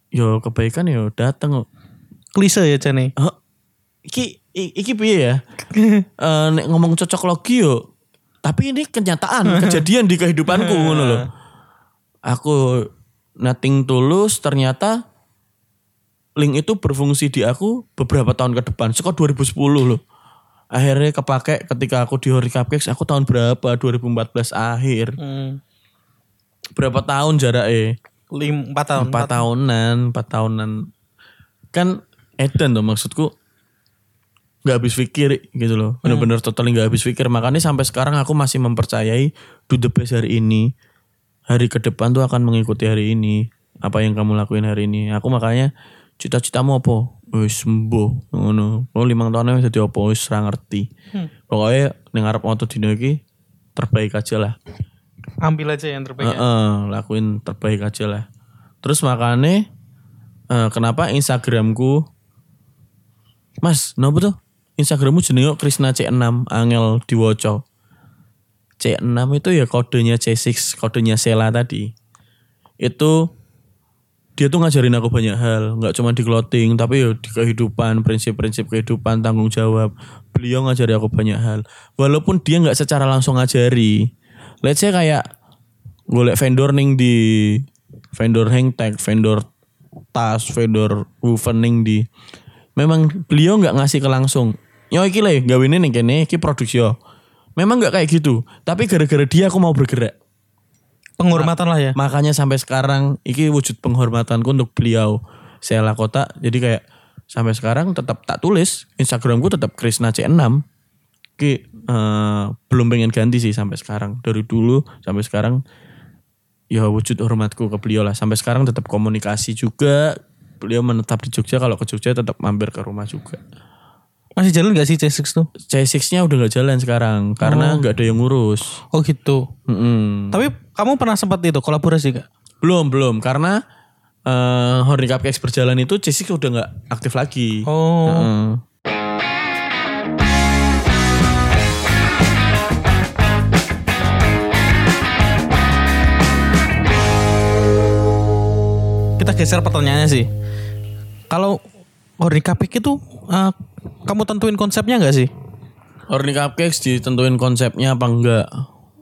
Speaker 3: Yo kebaikan yo datang.
Speaker 2: Klise ya Cene.
Speaker 3: Oh, iki i- iki piye ya? Eh, nek ngomong cocok logi yo. Tapi ini kenyataan, kejadian di kehidupanku ngono loh. Aku nothing tulus ternyata link itu berfungsi di aku beberapa tahun ke depan. Sekitar 2010 loh. Akhirnya kepake ketika aku di Hori Cupcakes, aku tahun berapa? 2014 akhir.
Speaker 2: Hmm.
Speaker 3: Berapa tahun jaraknya?
Speaker 2: Lim, empat tahun.
Speaker 3: empat tahunan empat tahunan kan edan tuh maksudku nggak habis pikir gitu loh. Bener-bener totally nggak habis pikir. Makanya sampai sekarang aku masih mempercayai do the best hari ini. Hari ke depan tuh akan mengikuti hari ini. Apa yang kamu lakuin hari ini. Aku makanya cita-citamu apa? Wis sembuh ngono. Oh limang tahun wis dadi apa? Wis ngerti. Pokoknya ning arep waktu dino iki terbaik aja lah.
Speaker 2: Ambil aja yang terbaik. ya.
Speaker 3: Heeh, lakuin terbaik aja lah. Terus makanya eh, kenapa Instagramku Mas, kenapa tuh? Instagrammu jenenge kok Krisna C6 Angel Diwoco. C6 itu ya kodenya C6, kodenya Sela tadi. Itu dia tuh ngajarin aku banyak hal, nggak cuma di clothing, tapi ya di kehidupan, prinsip-prinsip kehidupan, tanggung jawab. Beliau ngajari aku banyak hal. Walaupun dia nggak secara langsung ngajari. Let's say kayak golek vendor ning di vendor hang tag, vendor tas, vendor woven ning di. Memang beliau nggak ngasih ke langsung. Yo iki le, gawe ini ning kene, iki produksi yo. Memang nggak kayak gitu. Tapi gara-gara dia aku mau bergerak.
Speaker 2: Penghormatan lah ya.
Speaker 3: Makanya sampai sekarang iki wujud penghormatanku untuk beliau. Sela Kota. Jadi kayak sampai sekarang tetap tak tulis Instagramku tetap Krisna C6. Ki eh, belum pengen ganti sih sampai sekarang. Dari dulu sampai sekarang ya wujud hormatku ke beliau lah. Sampai sekarang tetap komunikasi juga. Beliau menetap di Jogja kalau ke Jogja tetap mampir ke rumah juga.
Speaker 2: Masih jalan gak sih C6 tuh?
Speaker 3: C6-nya udah nggak jalan sekarang karena nggak ada yang ngurus.
Speaker 2: Oh gitu.
Speaker 3: Mm-mm.
Speaker 2: Tapi kamu pernah sempat itu kolaborasi gak?
Speaker 3: Belum, belum. Karena eh Horny Cupcakes berjalan itu C6 udah nggak aktif lagi.
Speaker 2: Oh.
Speaker 3: Heeh.
Speaker 2: Kita geser pertanyaannya sih. Kalau Horny Cupcake itu eh, kamu tentuin konsepnya gak sih?
Speaker 3: Horny Cupcakes ditentuin konsepnya apa enggak?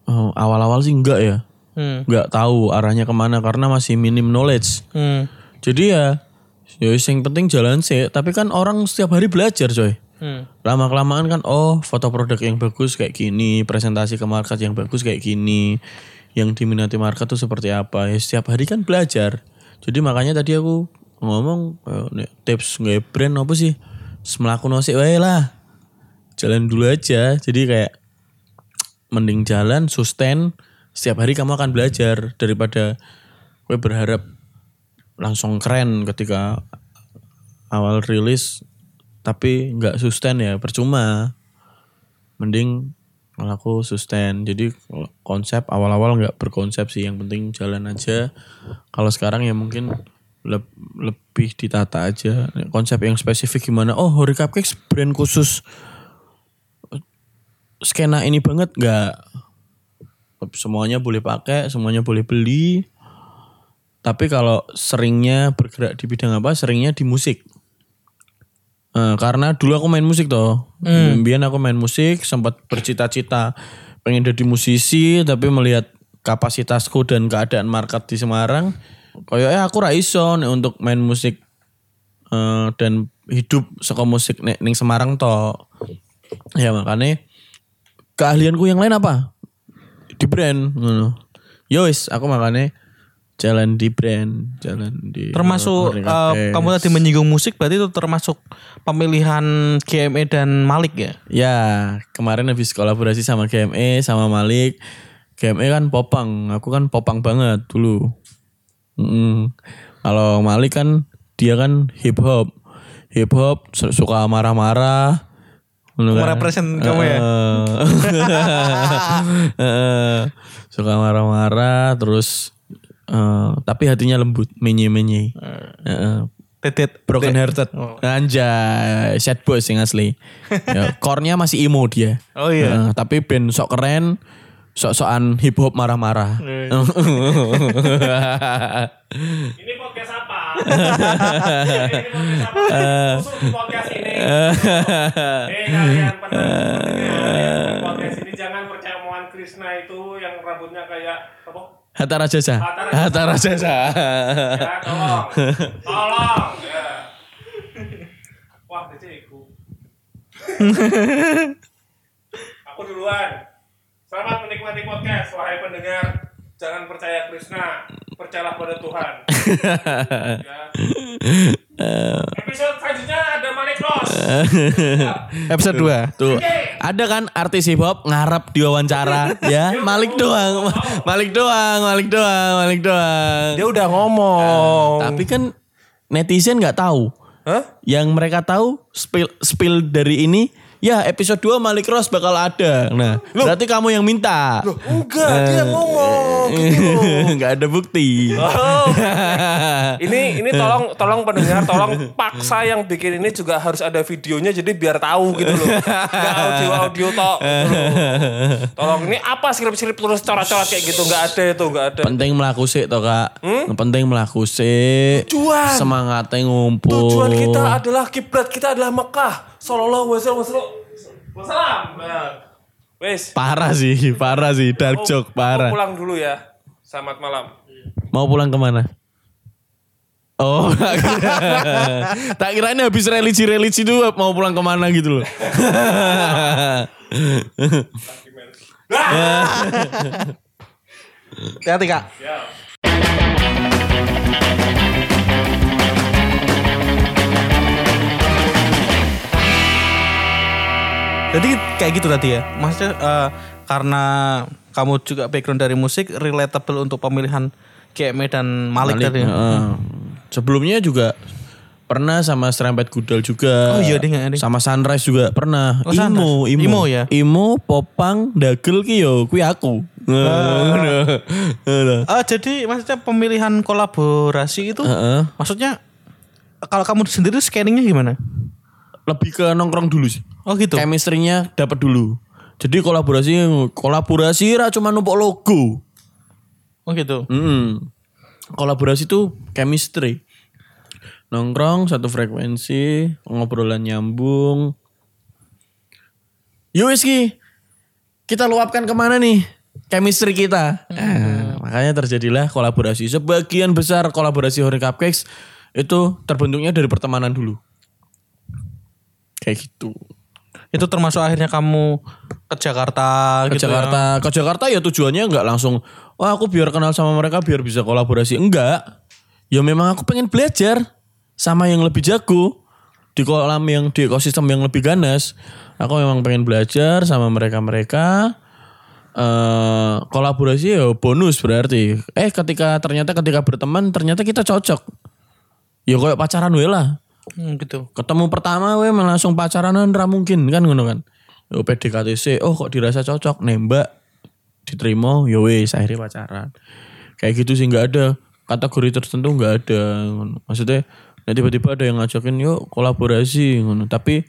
Speaker 3: Oh, awal-awal sih enggak ya.
Speaker 2: Hmm.
Speaker 3: Enggak tahu arahnya ke mana karena masih minim knowledge.
Speaker 2: Hmm.
Speaker 3: Jadi ya, ya yang penting jalan sih. Tapi kan orang setiap hari belajar coy.
Speaker 2: Hmm.
Speaker 3: Lama kelamaan kan oh foto produk yang bagus kayak gini, presentasi ke market yang bagus kayak gini, yang diminati market tuh seperti apa. Ya setiap hari kan belajar. Jadi makanya tadi aku ngomong eh, tips nggak brand apa sih? Semelaku nosik wae lah. Jalan dulu aja. Jadi kayak mending jalan sustain setiap hari kamu akan belajar daripada gue berharap langsung keren ketika awal rilis tapi nggak sustain ya percuma mending aku sustain jadi konsep awal-awal nggak berkonsep sih yang penting jalan aja kalau sekarang ya mungkin leb- lebih ditata aja. Konsep yang spesifik gimana? Oh Hori Cupcakes brand khusus skena ini banget nggak? Semuanya boleh pakai semuanya boleh beli. Tapi kalau seringnya bergerak di bidang apa? Seringnya di musik. Eh, karena dulu aku main musik toh. Kemudian aku main musik, sempat bercita-cita pengen jadi musisi, tapi melihat kapasitasku dan keadaan market di Semarang, kayaknya aku ra iso nek untuk main musik eh, dan hidup saka musik nek ning Semarang toh. Ya makanya keahlianku yang lain apa? Di brand. ngono. Ya wis, aku makanya jalan di brand, jalan di
Speaker 2: Termasuk eh,
Speaker 3: Cupcakes.
Speaker 2: kamu tadi menyinggung musik berarti itu termasuk pemilihan GME dan Malik ya?
Speaker 3: Ya, kemarin habis kolaborasi sama GME sama Malik. GME kan popang, aku kan popang banget dulu. Mm. Kalau Malik kan dia kan hip hop. Hip hop su- suka marah-marah. Ngono kan.
Speaker 2: Merepresent kamu ya?
Speaker 3: Suka marah-marah terus eh, tapi hatinya lembut, menye-menye. Heeh.
Speaker 2: Tetet
Speaker 3: Broken hearted. Anjay, sad boy sing asli. ya, core-nya masih emo dia.
Speaker 2: Oh iya.
Speaker 3: Heeh, tapi band sok keren, sok-sokan hip hop marah-marah.
Speaker 2: Ini podcast apa?
Speaker 4: podcast ini. Eh kalian pendengar podcast ini jangan percaya omongan Krishna itu yang rambutnya kayak apa?
Speaker 3: Hatta Rajasa.
Speaker 4: Hatta
Speaker 3: Rajasa.
Speaker 4: Ya, tolong. Tolong. Ya. Wah, kecilku. Aku duluan. Selamat menikmati podcast, wahai pendengar. Jangan percaya Krishna, percayalah pada Tuhan. ya. Episode selanjutnya ada Malik Ross.
Speaker 2: Episode 2.
Speaker 3: Tuh. Ada kan artis hip hop ngarep diwawancara ya. Malik doang. Malik doang, Malik doang, Malik doang.
Speaker 4: Dia udah ngomong.
Speaker 3: Tapi kan netizen nggak tahu.
Speaker 4: Hah?
Speaker 3: Yang mereka tahu spill spill dari ini ya episode 2 Malik Ross bakal ada. Nah, berarti kamu yang minta.
Speaker 4: Enggak, dia ngomong.
Speaker 3: Nggak ada bukti.
Speaker 4: Oh. ini ini tolong tolong pendengar tolong paksa yang bikin ini juga harus ada videonya jadi biar tahu gitu loh nggak audio audio tok gitu loh. tolong ini apa skrip skrip terus coret-coret kayak gitu nggak ada itu nggak ada
Speaker 3: Penting melaku sih toh kak. Penting melaku sih.
Speaker 4: Hmm? Tujuan.
Speaker 3: Semangatnya ngumpul.
Speaker 4: tujuan kita adalah kiblat kita adalah Mekah sallallahu wasallam Nah, wes
Speaker 3: Parah sih, parah sih. Dark joke,
Speaker 4: aku
Speaker 3: parah.
Speaker 4: pulang dulu ya selamat malam
Speaker 3: Mau pulang ke mana? Oh, tak kira. ini habis religi-religi itu mau pulang ke mana gitu loh.
Speaker 2: Hati-hati Kak.
Speaker 4: ya
Speaker 2: Jadi kayak gitu tadi ya. Maksudnya eh, karena kamu juga background dari musik relatable untuk pemilihan KME dan Malik, tadi. ya.
Speaker 3: Heeh. Sebelumnya juga pernah sama Serempet Gudel juga.
Speaker 2: Oh iya, ding, ding.
Speaker 3: Sama Sunrise juga pernah.
Speaker 2: Oh,
Speaker 3: Imo. Imo,
Speaker 2: Imo ya?
Speaker 3: Imo, Popang, Dagel ki yo kuwi aku. Ngono.
Speaker 2: Eh, jadi maksudnya pemilihan kolaborasi itu
Speaker 3: Heeh.
Speaker 2: maksudnya kalau kamu sendiri scanningnya gimana?
Speaker 3: Lebih ke nongkrong dulu sih.
Speaker 2: Oh gitu.
Speaker 3: Chemistry-nya dapat dulu. Jadi kolaborasi kolaborasi ra cuma numpuk logo.
Speaker 2: Oh gitu.
Speaker 3: Mm. Kolaborasi itu chemistry. Nongkrong satu frekuensi, ngobrolan nyambung. Yuk wis Ki, kita luapkan ke mana nih chemistry kita. Nah, makanya terjadilah kolaborasi. Sebagian besar kolaborasi Hori Cupcakes itu terbentuknya dari pertemanan dulu. Kayak gitu.
Speaker 2: Itu termasuk akhirnya kamu ke Jakarta
Speaker 3: ke
Speaker 2: gitu.
Speaker 3: Jakarta.
Speaker 2: Ya.
Speaker 3: ke Jakarta ya tujuannya nggak langsung wah aku biar kenal sama mereka biar bisa kolaborasi. Enggak. Ya memang aku pengen belajar sama yang lebih jago. Di kolam yang di ekosistem yang lebih ganas. Aku memang pengen belajar sama mereka mereka eh kolaborasi ya bonus berarti. Eh ketika ternyata ketika berteman ternyata kita cocok. Ya kayak pacaran we lah
Speaker 2: Hmm, gitu.
Speaker 3: ketemu pertama we langsung pacaran ra mungkin kan ngono kan? Yo PDKTC oh kok dirasa cocok? Nembak diterima yo wes akhirnya pacaran. Kayak gitu sih nggak ada. Kategori tertentu nggak ada maksudnya nah tiba-tiba ada yang ngajakin yuk kolaborasi ngono. Tapi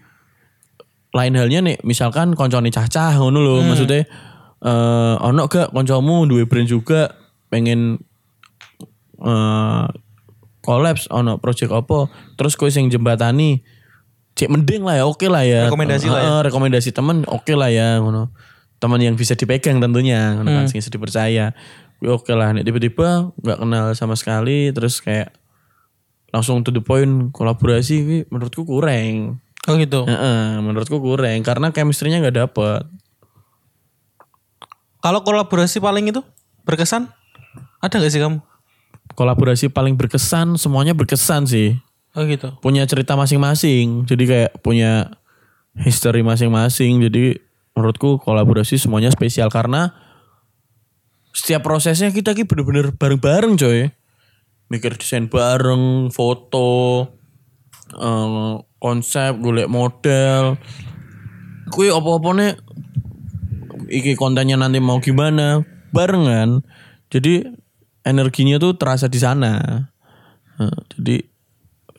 Speaker 3: lain halnya nih misalkan koncone cacah ngono loh maksudnya eh ono gak koncomu duwe brand juga pengen eh collabs ono project apa terus kowe sing jembatani cek mending lah ya oke lah ya
Speaker 2: Rekomendasi lah ya.
Speaker 3: Rekomendasi temen oke lah ya ngono teman yang bisa dipegang tentunya ngono kan
Speaker 2: Hmm.
Speaker 3: sing bisa dipercaya Kuwi oke lah nek tiba-tiba nggak kenal sama sekali terus kayak langsung to the point kolaborasi menurutku kurang
Speaker 2: Oh gitu.
Speaker 3: Heeh, menurutku kurang karena chemistry-nya nggak dapet
Speaker 2: Kalau kolaborasi paling itu berkesan ada gak sih kamu?
Speaker 3: Kolaborasi paling berkesan semuanya berkesan sih.
Speaker 2: Oh gitu.
Speaker 3: punya cerita masing-masing jadi kayak punya history masing-masing jadi menurutku kolaborasi semuanya spesial karena setiap prosesnya kita ki bener-bener bareng-bareng coy. Mikir desain bareng foto eh, konsep golek model. Kui apa-apanya iki kontennya nanti mau gimana barengan. Jadi energinya tuh terasa di sana Nah, jadi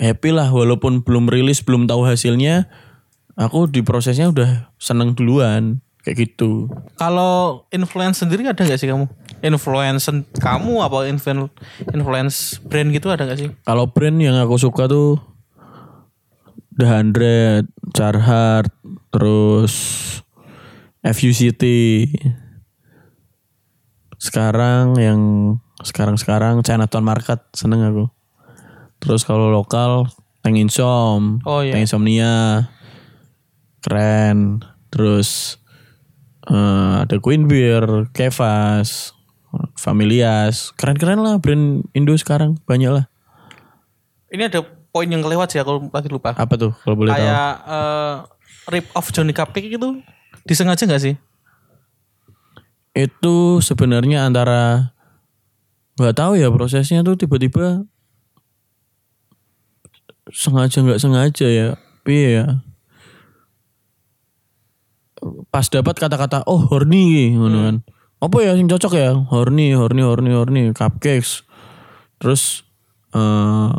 Speaker 3: happy lah walaupun belum rilis belum tahu hasilnya aku di prosesnya udah seneng duluan kayak gitu
Speaker 2: Kalau influence sendiri ada gak sih kamu? influence kamu apa influ- influence brand gitu ada gak sih?
Speaker 3: Kalau brand yang aku suka tuh The Hundred, Carhartt, terus FUCT. Sekarang yang sekarang-sekarang Chinatown Market seneng aku. Terus kalau lokal Tank Insom,
Speaker 2: Oh, iya.
Speaker 3: Tank Insomnia, keren. Terus eh, ada Queen Beer, Kevas, Familias, keren-keren lah brand Indo sekarang banyak lah.
Speaker 2: Ini ada poin yang kelewat sih aku lagi lupa.
Speaker 3: Apa tuh kalau boleh tahu?
Speaker 2: Kayak eh, rip off Johnny Cupcake itu disengaja gak sih?
Speaker 3: Itu sebenarnya antara nggak tahu ya prosesnya tuh tiba-tiba sengaja nggak sengaja ya. Iya ya. Pas dapat kata-kata oh horny ngono kan. Apa ya yang cocok ya? Horny, horny, horny, horny, cupcakes. Terus eh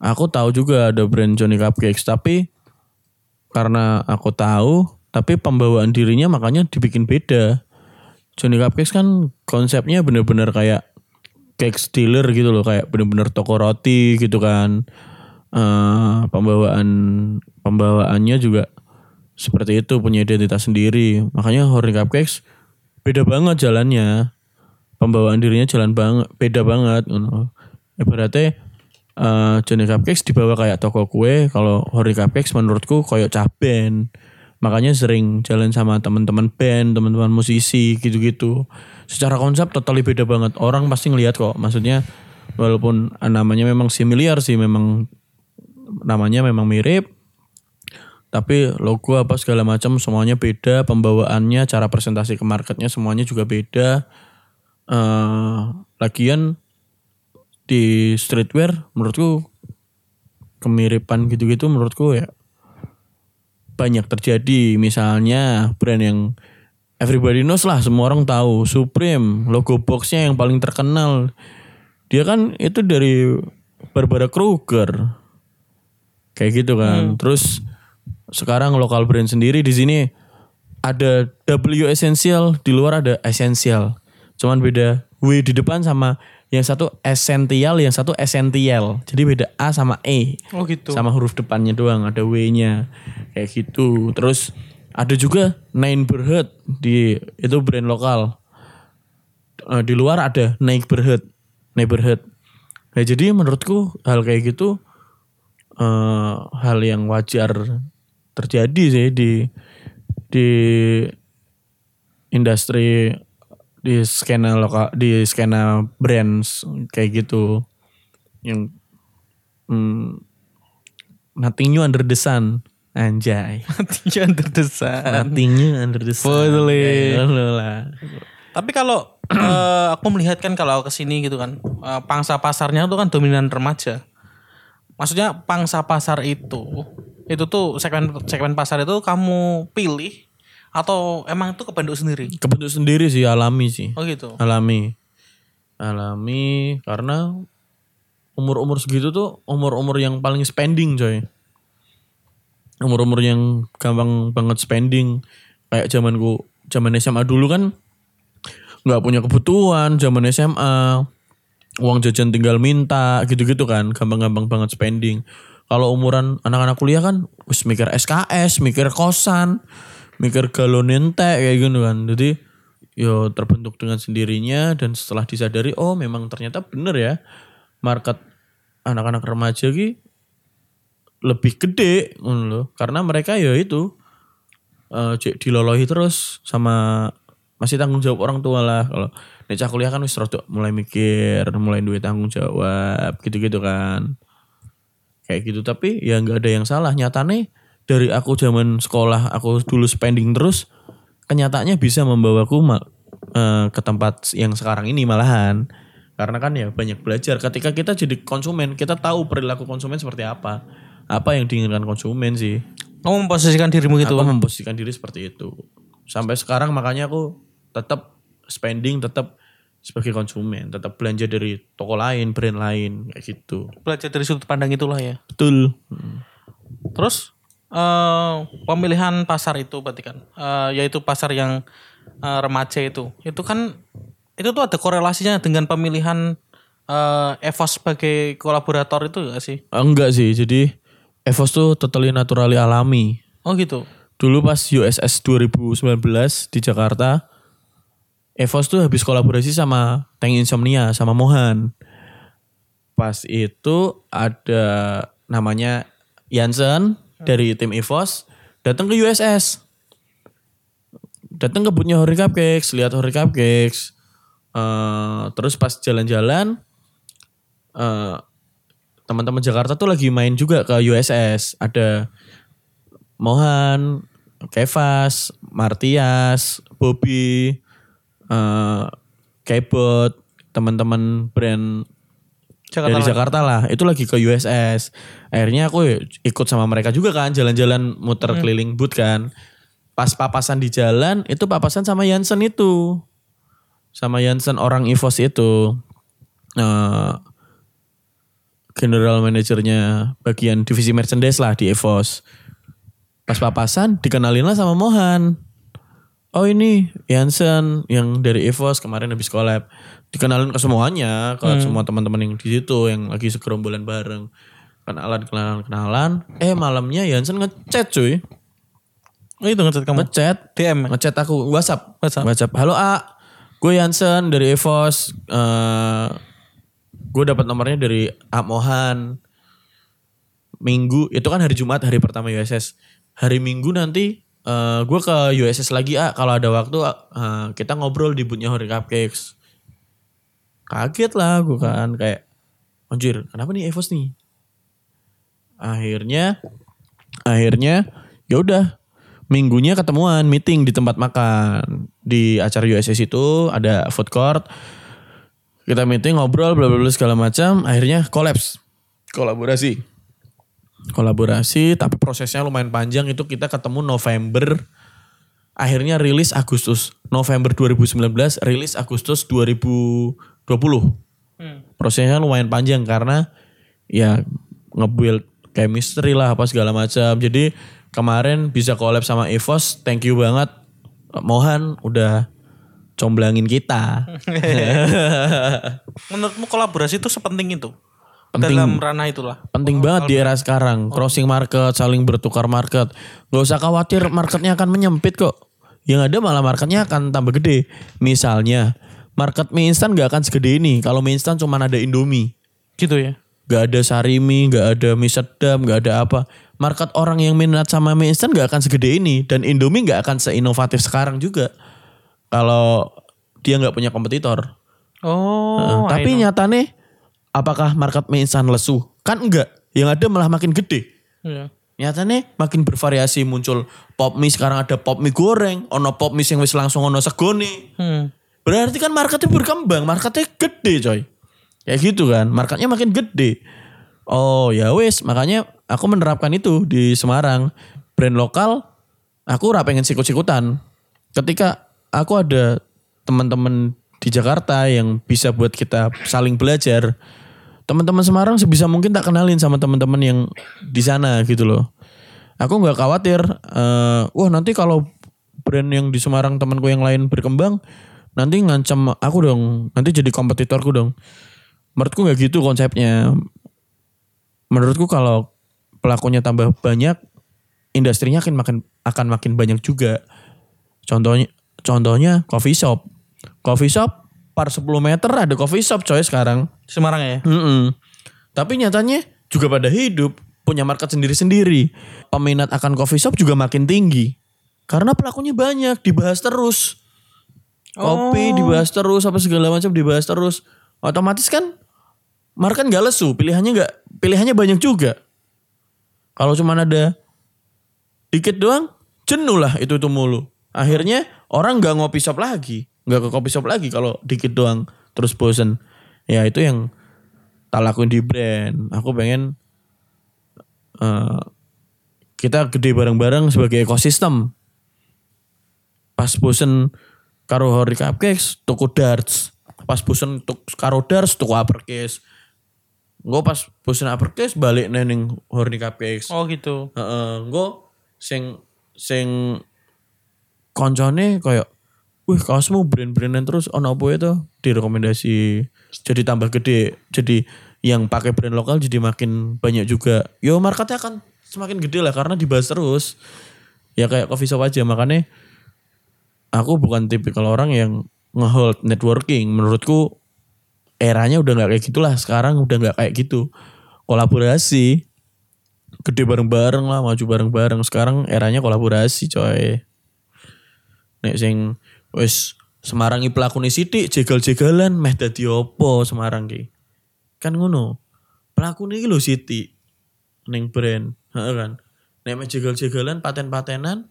Speaker 3: aku tahu juga ada brand Johnny Cupcakes tapi karena aku tahu tapi pembawaan dirinya makanya dibikin beda. Johnny Cupcakes kan konsepnya bener-bener kayak cake dealer gitu loh kayak bener-bener toko roti gitu kan. Eh pembawaan pembawaannya juga seperti itu punya identitas sendiri. Makanya Horny Cupcakes beda banget jalannya. Pembawaan dirinya jalan banget beda banget ngono. Ibaratnya eh Johnny Cupcakes dibawa kayak toko kue, kalau Horny Cupcakes menurutku kayak cah band. Makanya sering jalan sama teman-teman band, teman-teman musisi gitu-gitu. Secara konsep totally beda banget. Orang pasti ngelihat kok. Maksudnya walaupun namanya memang similar sih, memang namanya memang mirip. Tapi logo apa segala macam semuanya beda, pembawaannya, cara presentasi ke marketnya semuanya juga beda. eh lagian di streetwear menurutku kemiripan gitu-gitu menurutku ya banyak terjadi. Misalnya brand yang everybody knows lah semua orang tahu. Supreme logo boxnya yang paling terkenal. Dia kan itu dari Barbara Kruger kayak gitu kan. Terus sekarang lokal brand sendiri di sini ada W Essential di luar ada Essential. Cuman beda W di depan sama yang satu Essential yang satu Essential. Jadi beda A sama E.
Speaker 2: Oh gitu.
Speaker 3: sama huruf depannya doang ada W-nya. Kayak gitu. Terus ada juga Nine Berhut di itu brand lokal. Eh, di luar ada Neighborhood Neighborhood. Nah jadi menurutku hal kayak gitu eh, hal yang wajar terjadi sih di di industri di skena lokal di skena brands kayak gitu. Yang hmm, nothing new under the sun. Anjay.
Speaker 2: Jangan terdesak.
Speaker 3: nothing new under the sun.
Speaker 2: Betul,
Speaker 3: Kayak gitu lah.
Speaker 2: Tapi kalau eh, aku melihat kan kalau ke sini gitu kan, eh, pangsa pasarnya tuh kan dominan remaja. Maksudnya pangsa pasar itu, itu tuh segmen segmen pasar itu kamu pilih atau emang itu kebentuk sendiri?
Speaker 3: kebentuk sendiri sih alami sih.
Speaker 2: Oh gitu.
Speaker 3: alami. Alami karena umur-umur segitu tuh umur-umur yang paling spending coy. Umur-umur yang gampang banget spending. Kayak zamanku zaman SMA dulu kan nggak punya kebutuhan zaman SMA uang jajan tinggal minta gitu-gitu kan. Gampang-gampang banget spending. Kalau umuran anak-anak kuliah kan wis mikir SKS mikir kosan mikir galon ente kayak gitu kan. Jadi yo terbentuk dengan sendirinya dan setelah disadari oh memang ternyata bener ya market anak-anak remaja ki lebih gede loh. karena mereka ya itu cek dilolohi terus sama masih tanggung jawab orang tua lah. Kalau cah kuliah kan wis mulai mikir mulai duit tanggung jawab gitu-gitu kan. Kayak gitu tapi ya nggak ada yang salah. Nyatane dari aku zaman sekolah aku dulu spending terus kenyataannya bisa membawaku ma- eh, ke tempat yang sekarang ini malahan. Karena kan ya banyak belajar. Ketika kita jadi konsumen kita tahu perilaku konsumen seperti apa. Apa yang diinginkan konsumen sih.
Speaker 2: Kamu memposisikan dirimu gitu.
Speaker 3: aku memposisikan diri seperti itu. Sampai sekarang makanya aku tetap spending tetap sebagai konsumen. Tetap belanja dari toko lain brand lain kayak gitu.
Speaker 2: Belajar dari sudut pandang itulah ya.
Speaker 3: betul.
Speaker 2: Terus eh pemilihan pasar itu berarti kan, eh, yaitu pasar yang eh, remaja itu, itu kan itu tuh ada korelasinya dengan pemilihan eh EVOS sebagai kolaborator itu gak sih?
Speaker 3: Enggak sih, jadi EVOS tuh totally naturally alami.
Speaker 2: Oh gitu.
Speaker 3: Dulu pas USS 2019 di Jakarta, EVOS tuh habis kolaborasi sama Tank Insomnia, sama Mohan. Pas itu ada namanya Jansen dari tim EVOS datang ke USS. Datang ke boothnya Hori Cupcakes, lihat Hori Cupcakes. Eh, terus pas jalan-jalan, eh, teman-teman Jakarta tuh lagi main juga ke USS. Ada Mohan, Kevas, Martias, Bobby, eh Kebot, teman-teman brand
Speaker 2: Jakarta
Speaker 3: dari. Jakarta lah. Itu lagi ke USS. Akhirnya aku ikut sama mereka juga kan, jalan-jalan muter keliling booth kan. Pas papasan di jalan, itu papasan sama Jansen itu. Sama Jansen orang EVOS itu. Eh general manajernya bagian divisi merchandise lah di EVOS. Pas papasan dikenalin lah sama Mohan. Oh ini Jansen yang dari EVOS kemarin habis collab. Dikenalin ke semuanya, ke semua teman-teman yang di situ yang lagi segerombolan bareng. Kenalan, kenalan, kenalan. Eh malamnya Jansen ngechat cuy.
Speaker 2: Oh itu ngecat kamu.
Speaker 3: Ngechat.
Speaker 2: DM.
Speaker 3: Ngechat aku WhatsApp.
Speaker 2: WhatsApp.
Speaker 3: Halo A. Gue Jansen dari EVOS. Eh gue dapat nomornya dari A Mohan. Minggu itu kan hari Jumat hari pertama USS. Hari Minggu nanti eh gue ke USS lagi A. Kalau ada waktu eh, kita ngobrol di boothnya Hori Cupcakes. Kaget lah gue kan kayak anjir kenapa nih EVOS nih? Akhirnya akhirnya ya udah minggunya ketemuan meeting di tempat makan di acara USS itu ada food court kita meeting ngobrol bla bla bla segala macam akhirnya kolaps kolaborasi kolaborasi tapi prosesnya lumayan panjang. Itu kita ketemu November akhirnya rilis Agustus. November 2019 rilis Agustus 2020 prosesnya lumayan panjang karena ya nge-build chemistry lah apa segala macam. Jadi kemarin bisa collab sama EVOS thank you banget. Mohan udah comblangin kita.
Speaker 2: Menurutmu kolaborasi itu sepenting itu?
Speaker 3: Penting.
Speaker 2: Dalam ranah itulah.
Speaker 3: penting banget di era sekarang crossing market saling bertukar market nggak usah khawatir marketnya akan menyempit kok yang ada malah marketnya akan tambah gede misalnya market mie instan nggak akan segede ini kalau mie instan cuma ada Indomie
Speaker 2: Gitu ya.
Speaker 3: Gak ada sarimi, gak ada mie sedap, gak ada apa. Market orang yang minat sama mie instan gak akan segede ini. Dan Indomie gak akan seinovatif sekarang juga. Kalau dia gak punya kompetitor.
Speaker 2: Oh,
Speaker 3: Nah, tapi nyatanya apakah market mie instan lesu? Kan enggak. Yang ada malah makin gede.
Speaker 2: Iya.
Speaker 3: Nyatanya makin bervariasi muncul pop mie sekarang ada pop mie goreng, ono pop mie yang wis langsung ono segone.
Speaker 2: Hmm.
Speaker 3: Berarti kan marketnya berkembang, marketnya gede coy. Kayak gitu kan, marketnya makin gede. Oh ya wes, makanya aku menerapkan itu di Semarang. Brand lokal, aku ora pengen sikut-sikutan. Ketika aku ada teman-teman di Jakarta yang bisa buat kita saling belajar, teman-teman Semarang sebisa mungkin tak kenalin sama teman-teman yang di sana gitu loh. Aku nggak khawatir, eh, wah nanti kalau brand yang di Semarang temanku yang lain berkembang, nanti ngancam aku dong, nanti jadi kompetitorku dong. Menurutku nggak gitu konsepnya. Menurutku kalau pelakunya tambah banyak, industrinya akan makin akan makin banyak juga. Contohnya contohnya coffee shop. Coffee shop per 10 meter ada coffee shop coy sekarang.
Speaker 2: Semarang ya.
Speaker 3: Mm-mm. Tapi nyatanya juga pada hidup punya market sendiri-sendiri. Peminat akan coffee shop juga makin tinggi. Karena pelakunya banyak, dibahas terus. Kopi dibahas terus, apa segala macam dibahas terus. Otomatis kan market nggak lesu, pilihannya nggak pilihannya banyak juga. Kalau cuma ada dikit doang, jenuh lah itu itu mulu. Akhirnya orang nggak ngopi shop lagi, nggak ke kopi shop lagi kalau dikit doang terus bosen. Ya itu yang tak lakuin di brand. Aku pengen eh, kita gede bareng-bareng sebagai ekosistem. Pas bosen karo Hori Cupcakes, tuku darts. Pas bosen tuk karo darts, tuku uppercase. Gue pas bosen uppercase balik neng Hori Cupcakes.
Speaker 2: Oh gitu.
Speaker 3: Heeh, engko sing sing koncone koyo wih kaosmu brand-brandan terus ono apa itu direkomendasi jadi tambah gede jadi yang pakai brand lokal jadi makin banyak juga. Yo marketnya akan semakin gede lah karena dibahas terus. Ya kayak coffee shop aja makanya aku bukan tipikal orang yang ngehold networking. Menurutku eranya udah nggak kayak gitulah sekarang udah nggak kayak gitu. Kolaborasi gede bareng-bareng lah maju bareng-bareng. Sekarang eranya kolaborasi coy. Nek sing wis Semarang iki pelakune sithik jegal-jegalan meh dadi opo Semarang ki kan ngono pelakune iki lho sithik ning brand heeh kan nek meh jegal-jegalan paten-patenan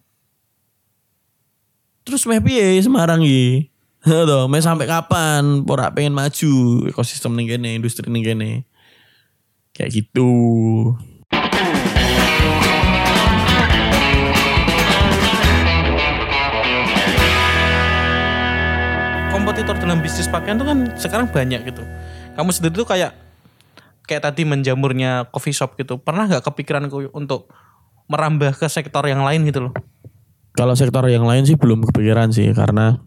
Speaker 3: terus meh piye Semarang iki Heeh toh, meh sampai kapan ora pengen maju ekosistem ning kene, industri ning kene. Kayak gitu.
Speaker 2: Kompetitor dalam bisnis pakaian tuh kan sekarang banyak gitu. Kamu sendiri tuh kayak kayak tadi menjamurnya coffee shop gitu. Pernah nggak kepikiran untuk merambah ke sektor yang lain gitu loh?
Speaker 3: Kalau sektor yang lain sih belum kepikiran sih karena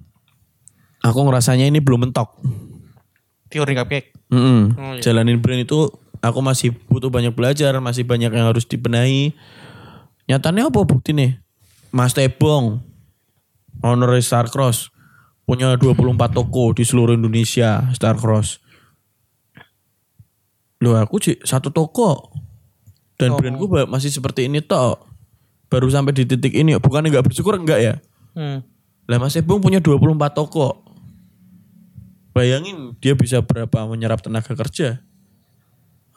Speaker 3: aku ngerasanya ini belum mentok.
Speaker 2: Teori cupcake.
Speaker 3: Mm-mm.
Speaker 2: Oh, iya.
Speaker 3: Jalanin brand itu aku masih butuh banyak belajar, masih banyak yang harus dibenahi. Nyatanya apa bukti nih? Mas Tebong, owner Starcross, punya 24 toko di seluruh Indonesia Starcross. Loh aku sih satu toko. Dan brandku ba- masih seperti ini toh. Baru sampai di titik ini. Bukan nggak bersyukur enggak ya?
Speaker 2: Hmm.
Speaker 3: Lah Mas Ebong punya 24 toko. Bayangin dia bisa berapa menyerap tenaga kerja.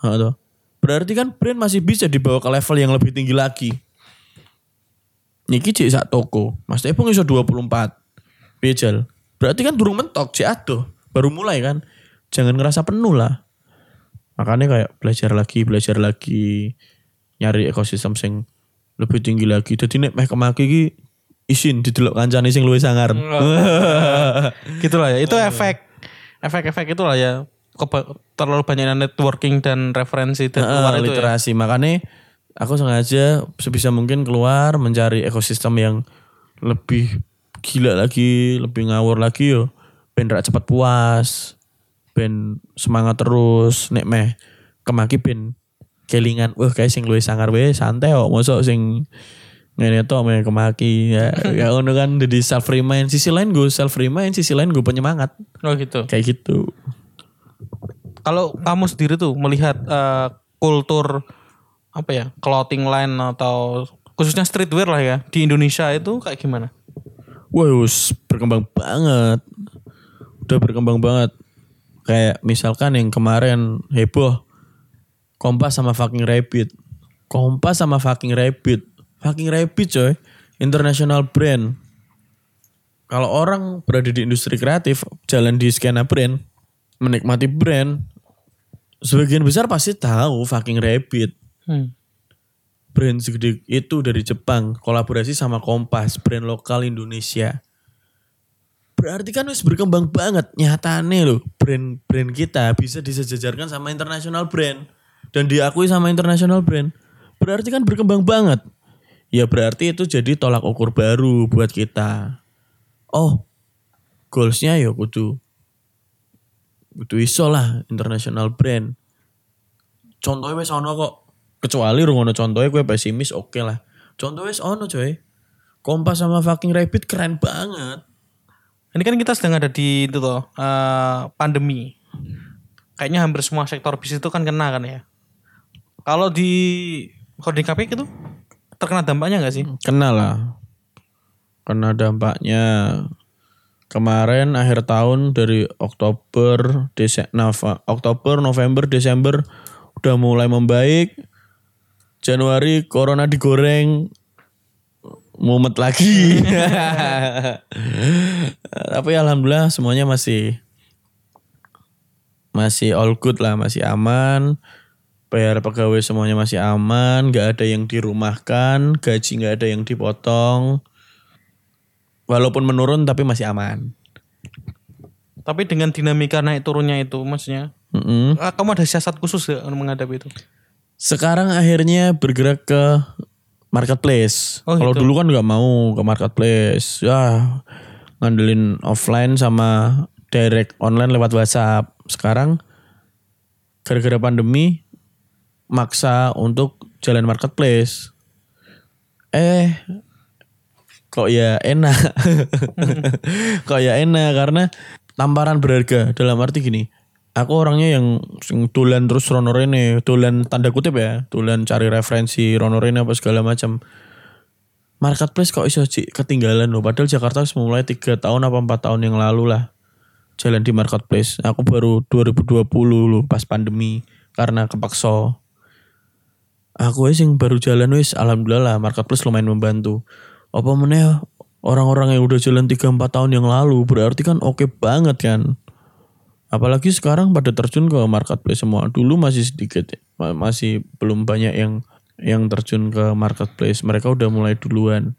Speaker 3: Toh. Berarti kan brand masih bisa dibawa ke level yang lebih tinggi lagi. Niki cek sak toko. Mas Ebong iso 24. Bejal. Berarti kan durung mentok cek aduh. Baru mulai kan. Jangan ngerasa penuh lah. Makanya kayak belajar lagi, belajar lagi. Nyari ekosistem sing lebih tinggi lagi. Jadi nek meh kemaki ki isin didelok kancane sing luwih sangar.
Speaker 2: Gitu lah ya. Itu efek efek-efek itulah ya. Keba- terlalu banyak networking dan referensi dan keluar
Speaker 3: Heeh,
Speaker 2: itu ya.
Speaker 3: literasi. Makanya aku sengaja sebisa mungkin keluar mencari ekosistem yang lebih gila lagi, lebih ngawur lagi yo. Ben rak cepat puas. Ben semangat terus nek meh kemaki ben kelingan wah kayak sing luwih sangar wae santai kok mosok sing ngene tok meh kemaki ya ya ngono kan jadi self remind sisi lain gue self remind sisi lain gue penyemangat
Speaker 2: Oh gitu.
Speaker 3: kayak gitu
Speaker 2: Kalau kamu sendiri tuh melihat eh, kultur apa ya clothing line atau khususnya streetwear lah ya di Indonesia itu kayak gimana?
Speaker 3: Us, berkembang banget. Udah berkembang banget. Kayak misalkan yang kemarin heboh. Kompas sama fucking Rabbit. Kompas sama fucking Rabbit. Fucking Rabbit coy. International brand. Kalau orang berada di industri kreatif, jalan di skena brand, menikmati brand, sebagian besar pasti tahu fucking Rabbit
Speaker 2: Hmm.
Speaker 3: Brand segede itu dari Jepang kolaborasi sama Kompas brand lokal Indonesia. Berarti kan wis berkembang banget nyatane loh brand-brand kita bisa disejajarkan sama international brand dan diakui sama international brand. Berarti kan berkembang banget. Ya berarti itu jadi tolak ukur baru buat kita. Oh goalsnya ya kudu kudu iso lah international brand. Contohnya ono kok kecuali rungono contohnya gue pesimis oke lah contohnya ono coy Kompas sama fucking Rabbit keren banget
Speaker 2: Ini kan kita sedang ada di itu toh eh, pandemi. Kayaknya hampir semua sektor bisnis itu kan kena kan ya. Kalau di holding KPK itu terkena dampaknya nggak sih?
Speaker 3: kena lah kena dampaknya kemarin akhir tahun dari Oktober Dese Nova, Oktober November Desember udah mulai membaik Januari corona digoreng mumet lagi tapi alhamdulillah semuanya masih masih all good lah masih aman bayar pegawai semuanya masih aman nggak ada yang dirumahkan gaji nggak ada yang dipotong walaupun menurun tapi masih aman
Speaker 2: Tapi dengan dinamika naik turunnya itu maksudnya
Speaker 3: Mm-mm.
Speaker 2: eh, kamu ada siasat khusus gak menghadapi itu?
Speaker 3: Sekarang akhirnya bergerak ke marketplace
Speaker 2: Oh,
Speaker 3: kalau
Speaker 2: gitu.
Speaker 3: dulu kan nggak mau ke marketplace ya ngandelin offline sama direct online lewat WhatsApp. Sekarang gara-gara pandemi maksa untuk jalan marketplace. Eh kok ya enak. kok ya enak karena tamparan berharga dalam arti gini. Aku orangnya yang dolan terus rono rene, dolan tanda kutip ya, dolan cari referensi rono rene apa segala macam. Marketplace kok iso Cik, ketinggalan loh. Padahal Jakarta wis mulai tiga tahun apa empat tahun yang lalu lah jalan di marketplace. Aku baru 2020 loh pas pandemi karena kepaksa. Aku wis yang baru jalan wis alhamdulillah lah marketplace lumayan membantu. Apa meneh orang-orang yang udah jalan 3 4 tahun yang lalu berarti kan oke banget kan. Apalagi sekarang pada terjun ke marketplace semua. Dulu masih sedikit. Ma- Masih belum banyak yang yang terjun ke marketplace. Mereka udah mulai duluan.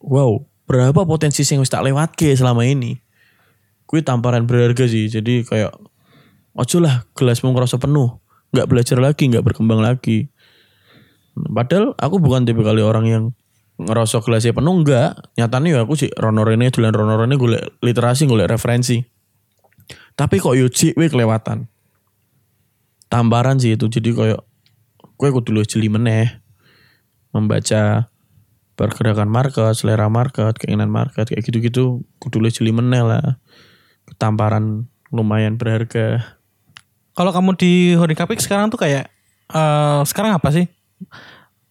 Speaker 3: Wow, berapa potensi yang tak lewat ke selama ini? Kui tamparan berharga sih. Jadi kayak ojo lah gelasmu ngerasa penuh. Nggak belajar lagi, nggak berkembang lagi. Padahal aku bukan tipe kali orang yang ngerasa gelasnya penuh enggak. Nyatanya ya aku sih rono rene dolan rono rene golek literasi golek referensi. Tapi kok yo cik we kelewatan. Tamparan sih itu jadi kayak gue kudu lu jeli meneh membaca pergerakan market, selera market, keinginan market kayak gitu-gitu kudu lu jeli meneh lah. Tamparan lumayan berharga.
Speaker 2: Kalau kamu di Horikapik sekarang tuh kayak eh sekarang apa sih?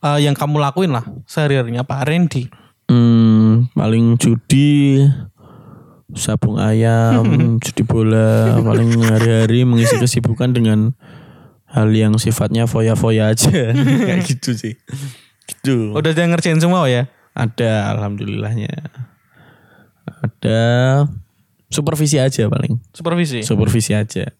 Speaker 2: Eh, yang kamu lakuin lah sehari-harinya apa? Randy.
Speaker 3: Hmm, paling judi, sabung ayam, judi bola, paling hari-hari mengisi kesibukan dengan hal yang sifatnya foya-foya aja. Kayak gitu sih. Gitu.
Speaker 2: Udah jangan ngerjain semua ya?
Speaker 3: Ada alhamdulillahnya. Ada supervisi aja paling.
Speaker 2: Supervisi.
Speaker 3: Supervisi aja.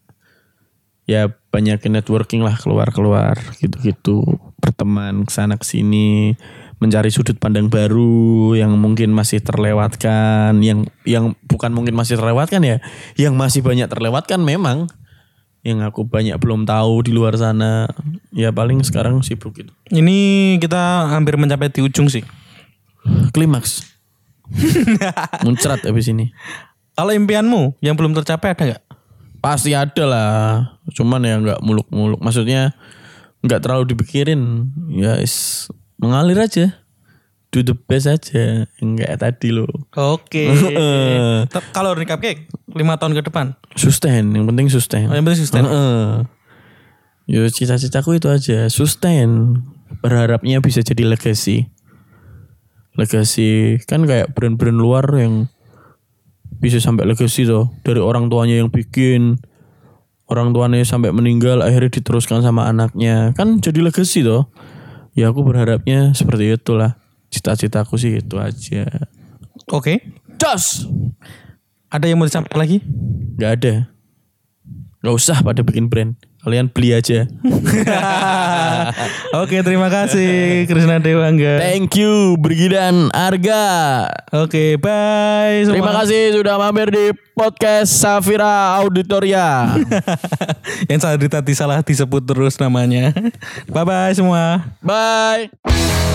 Speaker 3: Ya banyak networking lah keluar-keluar gitu-gitu. Berteman ke sana ke sini mencari sudut pandang baru yang mungkin masih terlewatkan, yang yang bukan mungkin masih terlewatkan ya, yang masih banyak terlewatkan memang yang aku banyak belum tahu di luar sana. Ya paling sekarang sibuk gitu.
Speaker 2: Ini kita hampir mencapai di ujung sih.
Speaker 3: Klimaks. Muncrat habis ini.
Speaker 2: Kalau impianmu yang belum tercapai ada nggak?
Speaker 3: Pasti ada lah. Cuman ya nggak muluk-muluk. Maksudnya nggak terlalu dipikirin. Ya is, mengalir aja. Do the best aja. Enggak tadi loh.
Speaker 2: Oke. Ter- Kalau recap cake lima tahun ke depan,
Speaker 3: Sustain. Yang penting sustain.
Speaker 2: oh, yang penting sustain.
Speaker 3: Heeh. Yo cita-citaku itu aja. Sustain. Berharapnya bisa jadi legacy. Legacy. Kan kayak brand-brand luar yang bisa sampai legacy tuh. Dari orang tuanya yang bikin. Orang tuanya sampai meninggal akhirnya diteruskan sama anaknya. Kan jadi legacy tuh. Ya aku berharapnya seperti itulah. Cita-citaku sih itu aja.
Speaker 2: Oke.
Speaker 3: Jos!
Speaker 2: Ada yang mau disampaikan lagi?
Speaker 3: Gak ada. Gak usah pada bikin brand. Kalian beli aja.
Speaker 2: Oke, terima kasih Krisna Dewangga.
Speaker 3: Thank you Brigidan Arga.
Speaker 2: Oke, bye. semua.
Speaker 3: Terima kasih sudah mampir di podcast Safira Auditoria.
Speaker 2: yang tadi tadi salah disebut terus namanya. Bye bye semua.
Speaker 3: Bye.